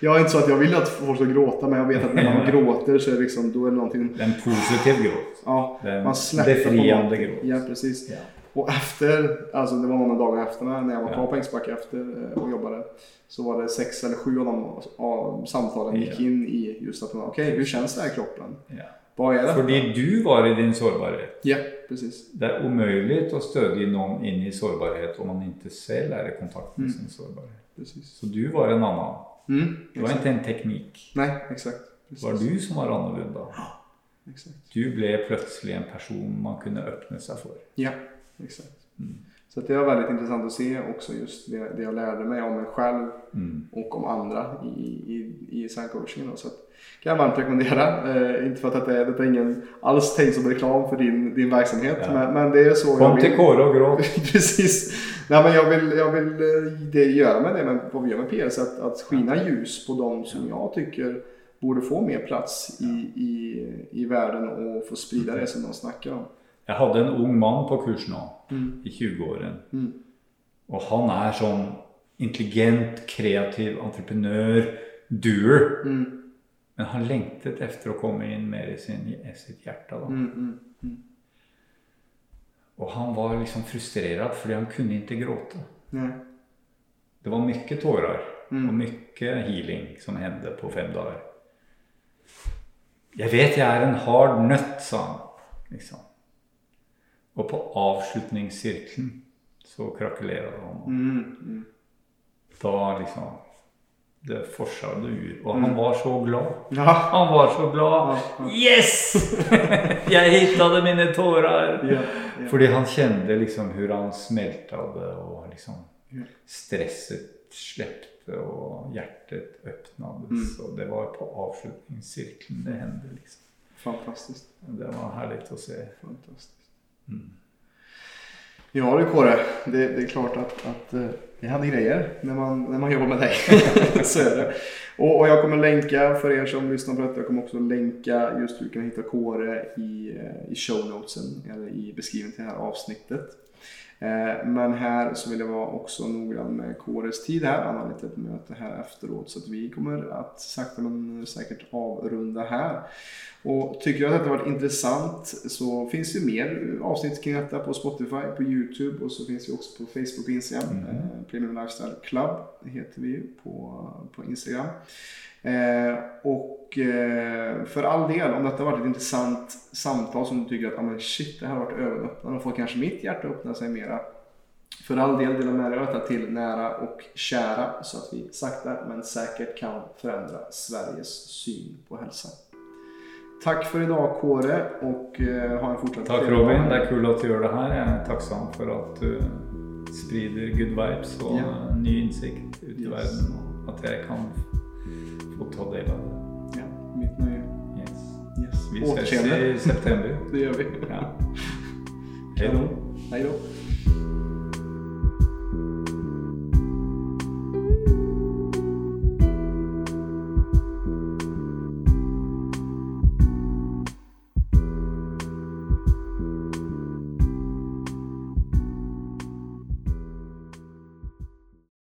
jag är inte så att jag vill att folk ska gråta, men jag vet att när man gråter så är det liksom, då är det någonting... En positiv gråt. Ja, Den man släpper befriande gråt. Ja, precis. Ja. Och efter, alltså det var några dagar efter när jag var Ja. kvar på Ängsbacka efter eh, och jobbade. Så var det sex eller sju av de av samtalen gick Ja. in i just att, okej hur känns det här i kroppen? Ja. Vad är det? Fordi du var i din sårbarhet. Ja, precis. Det er umulig å stødige noen inn i sårbarhet om man ikke selv er i kontakt med Mm. sin sårbarhet. precis. Så du var en annen. Mm, Det var ikke en teknikk. Nei, exakt. Det var du som var. Exakt. Du ble plutselig en person man kunne åpne seg for. Ja, exakt. Mm. Så det var väldigt intressant att se också just det, det jag lärde mig om mig själv Mm. och om andra i, i, i sandcoachingen. då. Så kan jag varmt rekommendera. Eh, inte för att det är, detta är ingen alls tänkt som reklam för din, din verksamhet. Ja. Men, men det är så Kom jag til. Kåre og gråt. Precis. Nej, men jag vill, jag vill eh, det göra med det, men vad vi gör med PS, att, att skina ljus på de som jag tycker borde få mer plats i, i, i världen och få sprida det som de snackar om. Jeg hadde en ung mann på kurs nå, Mm. i 20-årene. Mm. Og han er sånn intelligent, kreativ entreprenør, doer. Mm. Men han lengtet efter å komme inn mer i sin, sitt hjerte. Da. Mm, mm. Og han var liksom frustrert fordi han kunne ikke gråte. Nej. Det var mye tårer og mye healing som hendte på fem dager. Jeg vet jeg er en hard nøtt, sa han. Liksom. Og på avslutningssirkelen så krakelerer han. Mm, mm. Da liksom Det fortsatte ur. Og han var så glad. Ja. Han var så glad. Yes! jeg hittade mine tårer. Ja, ja. Fordi han kjente liksom hur han smeltade og liksom stresset slepte, og hjertet öppnades. Mm. Og det var på avslutningssirkelen det hendte, Liksom. Fantastisk. Det var herlig å se. Fantastiskt. Mm. Ja du Kåre, det, det är klart att, att eh, det händer grejer när man, när man jobbar med dig. Så är det. Och, och jag kommer länka för er som lyssnar på detta, jag kommer också länka just hur du kan hitta Kåre i, eh, i show notesen eller i beskrivningen till det här avsnittet. Eh, Men här så vill jag vara också noggrann med Kåres tid här. Han har ett möte här efteråt så att vi kommer att sakta men säkert avrunda här. Och tycker du att detta har varit intressant så finns det mer avsnitt kring detta på Spotify, på Youtube och så finns vi också på Facebook och Instagram. Mm. Eh, Premium Lifestyle Club heter vi på, på Instagram. Eh, och eh, för all del, om detta har varit ett intressant samtal som du tycker att ah, men shit, det här har varit ögonöppnande och får kanske mitt hjärta öppna sig mera. För all del, dela med dig av detta till nära och kära så att vi sakta men säkert kan förändra Sveriges syn på hälsa. Tack för idag Kåre och eh, ha en fortsatt trevlig Robin. Det er kul at du gjør det her. Jeg er tacksam for at du sprider good vibes og yeah. ny insikt ut i Yes. verden. Og at jeg kan få ta del av det. Ja, mitt nøye. Yes. Yes. Vi ses i september. Det gjør vi. Ja. Hei då. Hei då.